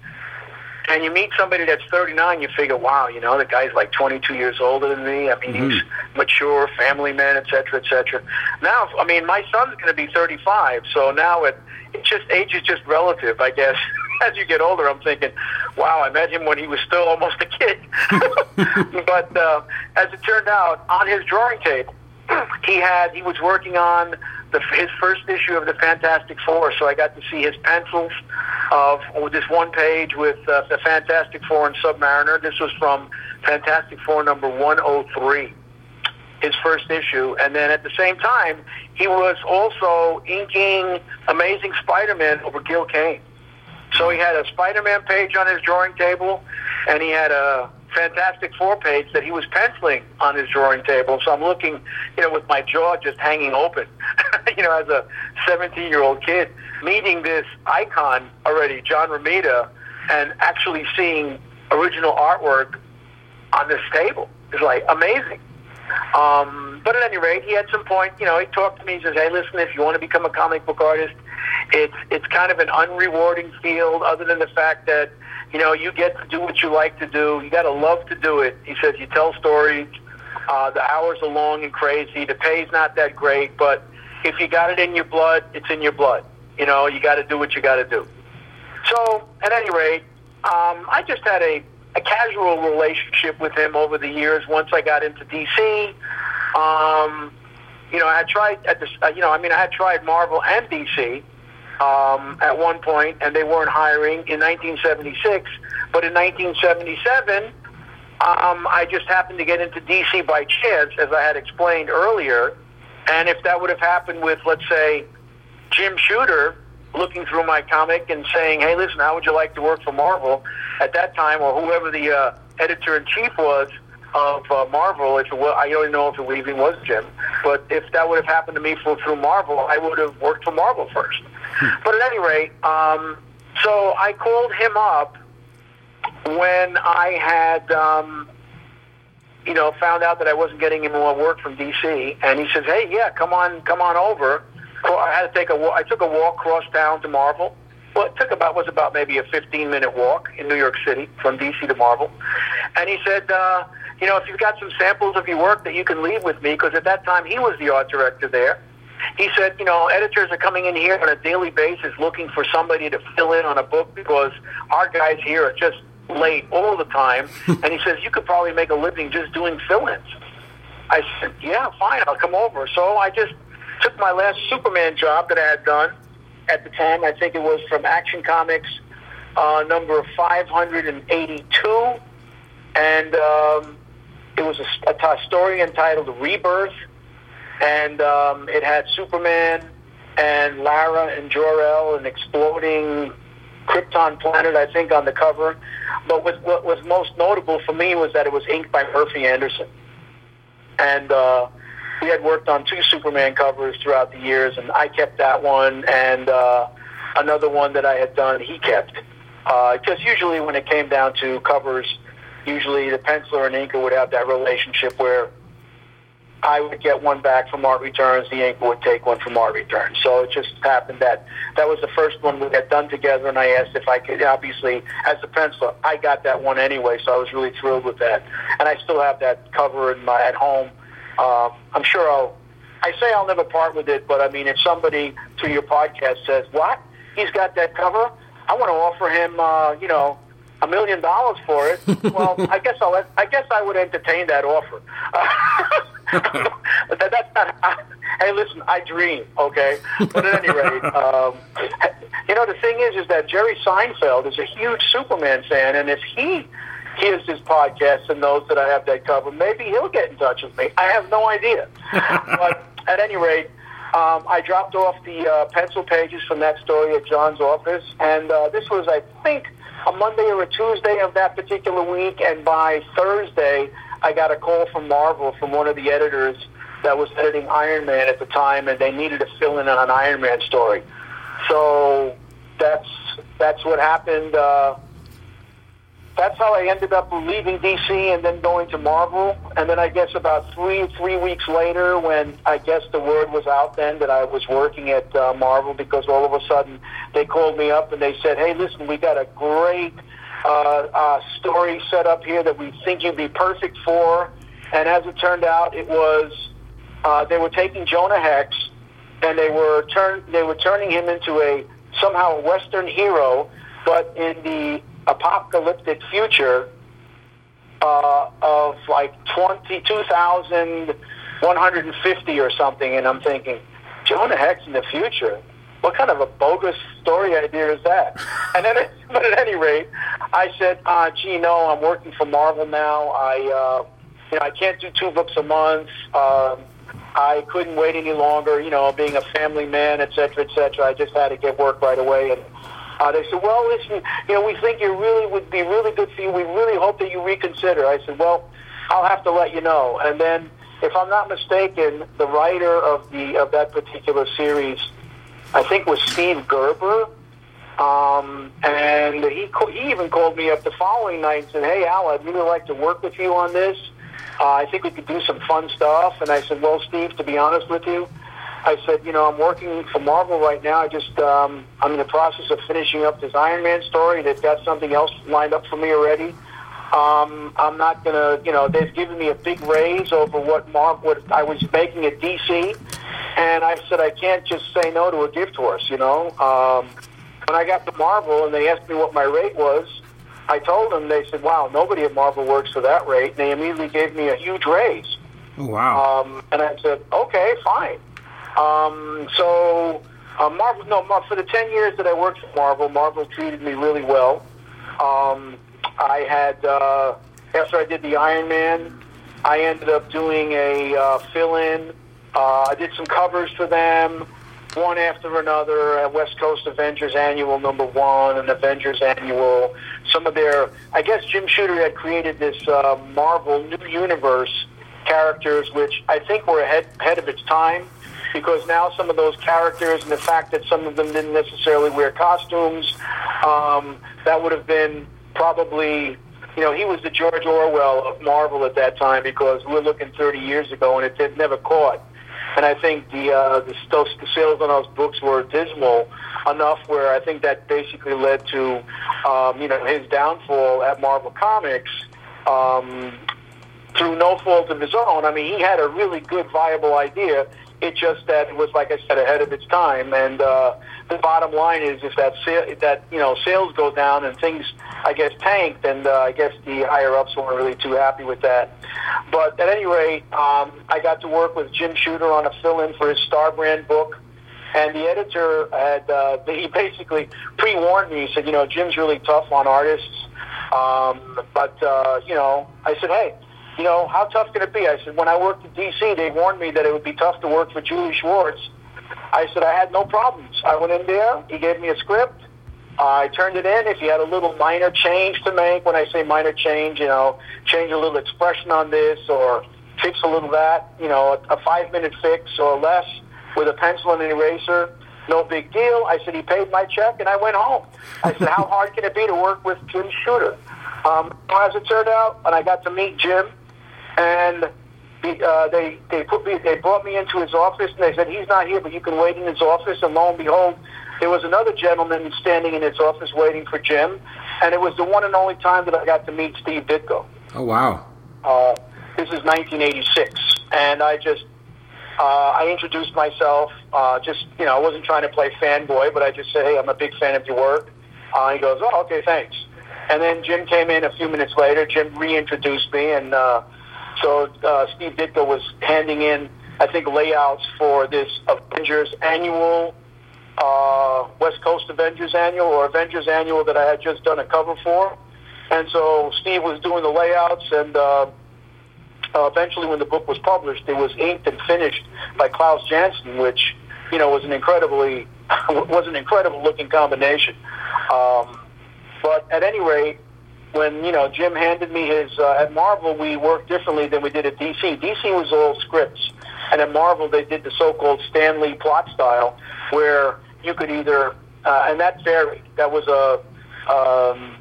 and you meet somebody that's 39, you figure, wow, you know, the guy's like 22 years older than me. I mean, mm-hmm. he's mature, family man, et cetera, et cetera. Now, I mean, my son's going to be 35, so now it, it just, age is just relative, I guess. as you get older, I'm thinking, wow, I met him when he was still almost a kid. but uh, as it turned out, on his drawing table, he had he was working on the, his first issue of the Fantastic Four, so I got to see his pencils of with this one page with uh, the Fantastic Four and Submariner. This was from Fantastic Four number 103 his first issue, and then at the same time, he was also inking Amazing Spider-Man over Gil Kane. So he had a Spider-Man page on his drawing table, and he had a Fantastic Four page that he was penciling on his drawing table. So I'm looking, you know, with my jaw just hanging open, you know, as a 17-year-old kid, meeting this icon already, John Romita, and actually seeing original artwork on this table is like amazing. Um, but at any rate, he had some point. You know, he talked to me. He says, "Hey, listen, if you want to become a comic book artist, it's it's kind of an unrewarding field, other than the fact that you know you get to do what you like to do. You got to love to do it. He says you tell stories. Uh, the hours are long and crazy. The pay's not that great, but if you got it in your blood, it's in your blood. You know, you got to do what you got to do. So, at any rate, um, I just had a, a casual relationship with him over the years. Once I got into DC, um, you know, I tried at this. Uh, you know, I mean, I had tried Marvel and DC um, at one point, and they weren't hiring in 1976. But in 1977, um, I just happened to get into DC by chance, as I had explained earlier. And if that would have happened with, let's say, Jim Shooter looking through my comic and saying, "Hey, listen, how would you like to work for Marvel?" At that time, or whoever the uh, editor in chief was of uh, Marvel, if it was, I don't know if it even was Jim, but if that would have happened to me for, through Marvel, I would have worked for Marvel first. But at any rate, um, so I called him up when I had, um, you know, found out that I wasn't getting any more work from DC, and he says, "Hey, yeah, come on, come on over." I had to take a. I took a walk across town to Marvel. Well, it took about was about maybe a 15 minute walk in New York City from DC to Marvel, and he said, uh, "You know, if you've got some samples of your work that you can leave with me, because at that time he was the art director there." He said, you know, editors are coming in here on a daily basis looking for somebody to fill in on a book because our guys here are just late all the time, and he says you could probably make a living just doing fill-ins. I said, yeah, fine, I'll come over. So I just took my last Superman job that I had done at the time. I think it was from Action Comics uh, number 582, and um, it was a, a story entitled Rebirth, and um, it had Superman and Lara and Jor-El, an exploding Krypton planet, I think, on the cover. But what, what was most notable for me was that it was inked by Murphy Anderson. And uh, we had worked on two Superman covers throughout the years, and I kept that one, and uh, another one that I had done, he kept. Because uh, usually when it came down to covers, usually the penciler and inker would have that relationship where I would get one back from Art Returns, the inker would take one from Art Returns. So it just happened that that was the first one we had done together, and I asked if I could, obviously, as a penciler, I got that one anyway, so I was really thrilled with that. And I still have that cover in my, at home. Um, I'm sure I'll, I say I'll never part with it, but I mean, if somebody through your podcast says, what? He's got that cover? I want to offer him, uh, you know, a million dollars for it. Well, I guess I'll. I guess I would entertain that offer. but that, that's not. I, hey, listen, I dream, okay. But at any rate, um, you know, the thing is, is that Jerry Seinfeld is a huge Superman fan, and if he hears his podcast and knows that I have that cover, maybe he'll get in touch with me. I have no idea. but at any rate. Um, I dropped off the uh, pencil pages from that story at John's office, and uh, this was, I think, a Monday or a Tuesday of that particular week, and by Thursday, I got a call from Marvel from one of the editors that was editing Iron Man at the time, and they needed to fill in on an Iron Man story. So that's that's what happened. Uh, that's how I ended up leaving DC and then going to Marvel. And then I guess about three three weeks later, when I guess the word was out then that I was working at uh, Marvel, because all of a sudden they called me up and they said, "Hey, listen, we got a great uh, uh, story set up here that we think you'd be perfect for." And as it turned out, it was uh, they were taking Jonah Hex and they were turn they were turning him into a somehow a Western hero, but in the apocalyptic future uh, of like 22,150 or something, and I'm thinking, Jonah Hex in the future? What kind of a bogus story idea is that? And then, but at any rate, I said, uh, gee, no, I'm working for Marvel now. I, uh, you know, I can't do two books a month. Um, I couldn't wait any longer, you know, being a family man, et cetera, et cetera. I just had to get work right away. And uh, they said, well, listen, you know, we think you really would be really good for you. We really hope that you reconsider. I said, well, I'll have to let you know. And then, if I'm not mistaken, the writer of the of that particular series, I think was Steve Gerber. Um, and he he even called me up the following night and said, "Hey Al, I'd really like to work with you on this. Uh, I think we could do some fun stuff." And I said, "Well, Steve, to be honest with you, I said, you know, I'm working for Marvel right now. I just, um, I'm in the process of finishing up this Iron Man story. They've got something else lined up for me already. Um, I'm not gonna, you know, they've given me a big raise over what Marv, what I was making at DC, and I said I can't just say no to a gift horse, you know. Um, when I got to Marvel and they asked me what my rate was, I told them. They said, "Wow, nobody at Marvel works for that rate." And they immediately gave me a huge raise. Oh, wow. Um, and I said, "Okay, fine." Um, so uh, Marvel, no, for the ten years that I worked for Marvel, Marvel treated me really well. Um, I had uh, after I did the Iron Man, I ended up doing a uh, fill-in. Uh, I did some covers for them, one after another. At West Coast Avengers Annual number one and Avengers Annual. Some of their, I guess Jim Shooter had created this uh, Marvel New Universe characters, which I think were ahead, ahead of its time because now some of those characters and the fact that some of them didn't necessarily wear costumes, um, that would have been probably, you know, he was the George Orwell of Marvel at that time because we're looking 30 years ago and it, it never caught. And I think the, uh, the, those, the sales on those books were dismal enough where I think that basically led to, um, you know, his downfall at Marvel Comics. Um, through no fault of his own. I mean, he had a really good, viable idea. It just that it was, like I said, ahead of its time. And uh, the bottom line is, if that sa- that you know sales go down and things, I guess, tanked, and uh, I guess the higher ups weren't really too happy with that. But at any rate, um, I got to work with Jim Shooter on a fill-in for his Star Brand book. And the editor had uh, he basically pre-warned me. He said, you know, Jim's really tough on artists. Um, but uh, you know, I said, hey, you know, how tough can it be? I said, when I worked at DC, they warned me that it would be tough to work for Julie Schwartz. I said I had no problems. I went in there. He gave me a script. I turned it in. If he had a little minor change to make, when I say minor change, you know, change a little expression on this or fix a little that, you know, a, a five-minute fix or less with a pencil and an eraser, no big deal. I said he paid my check and I went home. I said, how hard can it be to work with Jim Shooter? Um, as it turned out, and I got to meet Jim, and uh, they they put me they brought me into his office and they said he's not here, but you can wait in his office. And lo and behold, there was another gentleman standing in his office waiting for Jim, and it was the one and only time that I got to meet Steve Ditko. Oh wow! Uh, this is 1986, and I just uh, I introduced myself. Uh, just you know, I wasn't trying to play fanboy, but I just said, "Hey, I'm a big fan of your work." Uh, he goes, "Oh, okay, thanks." And then Jim came in a few minutes later. Jim reintroduced me, and uh, so uh, Steve Ditko was handing in, I think, layouts for this Avengers annual, uh, West Coast Avengers annual or Avengers annual that I had just done a cover for. And so Steve was doing the layouts, and uh, uh, eventually, when the book was published, it was inked and finished by Klaus Janson, which you know was an incredibly was an incredible looking combination. Um, but at any rate, when you know Jim handed me his uh, at Marvel, we worked differently than we did at DC. DC was all scripts, and at Marvel they did the so-called Stan Lee plot style, where you could either uh, and that varied. That was a um,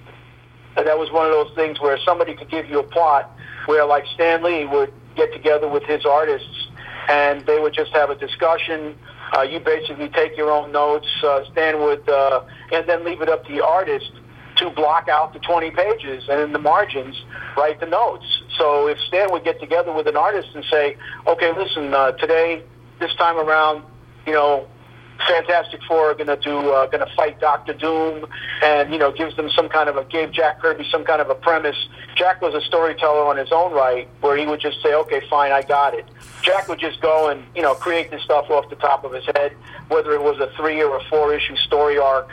that was one of those things where somebody could give you a plot where like Stan Lee would get together with his artists and they would just have a discussion. Uh, you basically take your own notes. Uh, Stan would, uh, and then leave it up to the artist to block out the 20 pages and in the margins write the notes. So if Stan would get together with an artist and say, okay, listen, uh, today, this time around, you know, Fantastic Four are going to do uh, going to fight Doctor Doom, and you know gives them some kind of a gave Jack Kirby some kind of a premise. Jack was a storyteller on his own right, where he would just say, "Okay, fine, I got it." Jack would just go and you know create this stuff off the top of his head, whether it was a three or a four issue story arc,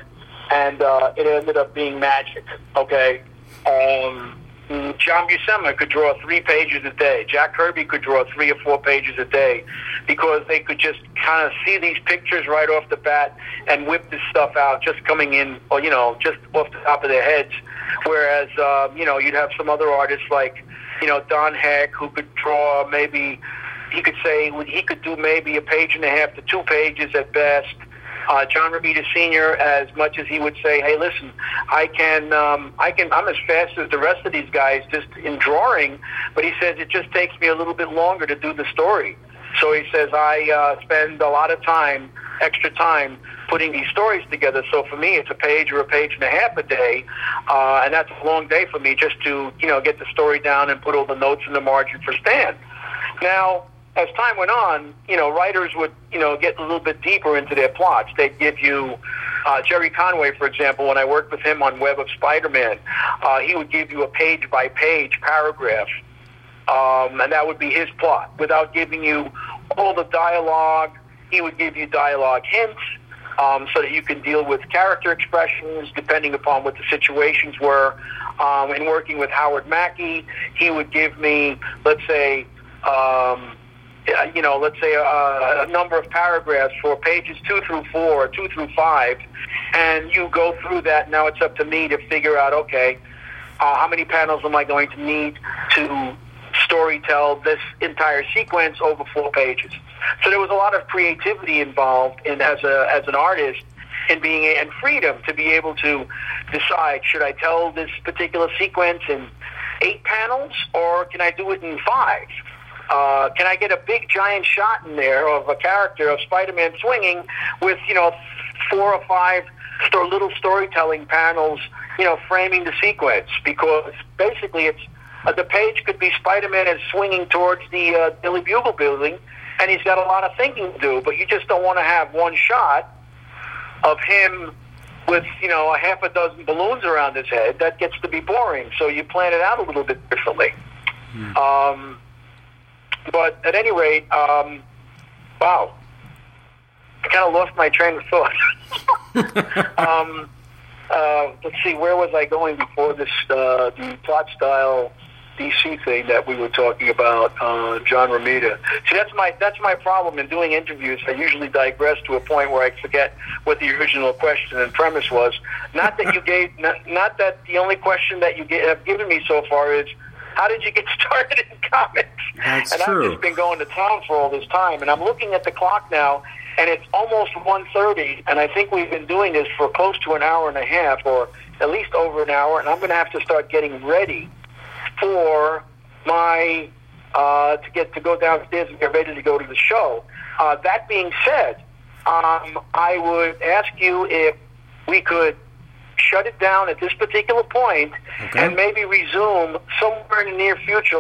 and uh, it ended up being magic. Okay. Um, John Buscema could draw three pages a day. Jack Kirby could draw three or four pages a day because they could just kind of see these pictures right off the bat and whip this stuff out just coming in, or you know, just off the top of their heads. Whereas, uh, you know, you'd have some other artists like, you know, Don Heck who could draw maybe, he could say he could do maybe a page and a half to two pages at best uh, John Romita Sr. as much as he would say, "Hey, listen, I can, um, I can, I'm as fast as the rest of these guys just in drawing," but he says it just takes me a little bit longer to do the story. So he says I uh, spend a lot of time, extra time, putting these stories together. So for me, it's a page or a page and a half a day, uh, and that's a long day for me just to, you know, get the story down and put all the notes in the margin for Stan. Now, as time went on, you know, writers would, you know, get a little bit deeper into their plots. They'd give you uh, Gerry Conway, for example, when I worked with him on Web of Spider-Man, uh, he would give you a page-by-page paragraph, um, and that would be his plot, without giving you all the dialogue. He would give you dialogue hints um, so that you can deal with character expressions depending upon what the situations were. Um, in working with Howard Mackie, he would give me, let's say, um, you know, let's say a, a number of paragraphs for pages two through four or two through five, and you go through that. Now it's up to me to figure out, okay, uh, how many panels am I going to need to story tell this entire sequence over four pages? So there was a lot of creativity involved in as a as an artist in being and freedom to be able to decide should I tell this particular sequence in eight panels or can I do it in five? Uh, can I get a big giant shot in there of a character of Spider-Man swinging with you know four or five sto- little storytelling panels, you know, framing the sequence? Because basically, it's Uh, the page could be Spider-Man is swinging towards the uh, Daily Bugle building, and he's got a lot of thinking to do. But you just don't want to have one shot of him with you know a half a dozen balloons around his head. That gets to be boring. So you plan it out a little bit differently. Um, but at any rate, um, wow, I kind of lost my train of thought. um, uh, let's see, where was I going before this uh, the plot style DC thing that we were talking about, uh, John Romita. See, that's my that's my problem in doing interviews. I usually digress to a point where I forget what the original question and premise was. Not that you gave, not, not that the only question that you have given me so far is. How did you get started in comics? That's and true. I've just been going to town for all this time, and I'm looking at the clock now, and it's almost 1.30, and I think we've been doing this for close to an hour and a half, or at least over an hour, and I'm going to have to start getting ready for my uh, to get to go downstairs and get ready to go to the show. Uh, that being said, um, I would ask you if we could shut it down at this particular point Okay. and maybe resume somewhere in the near future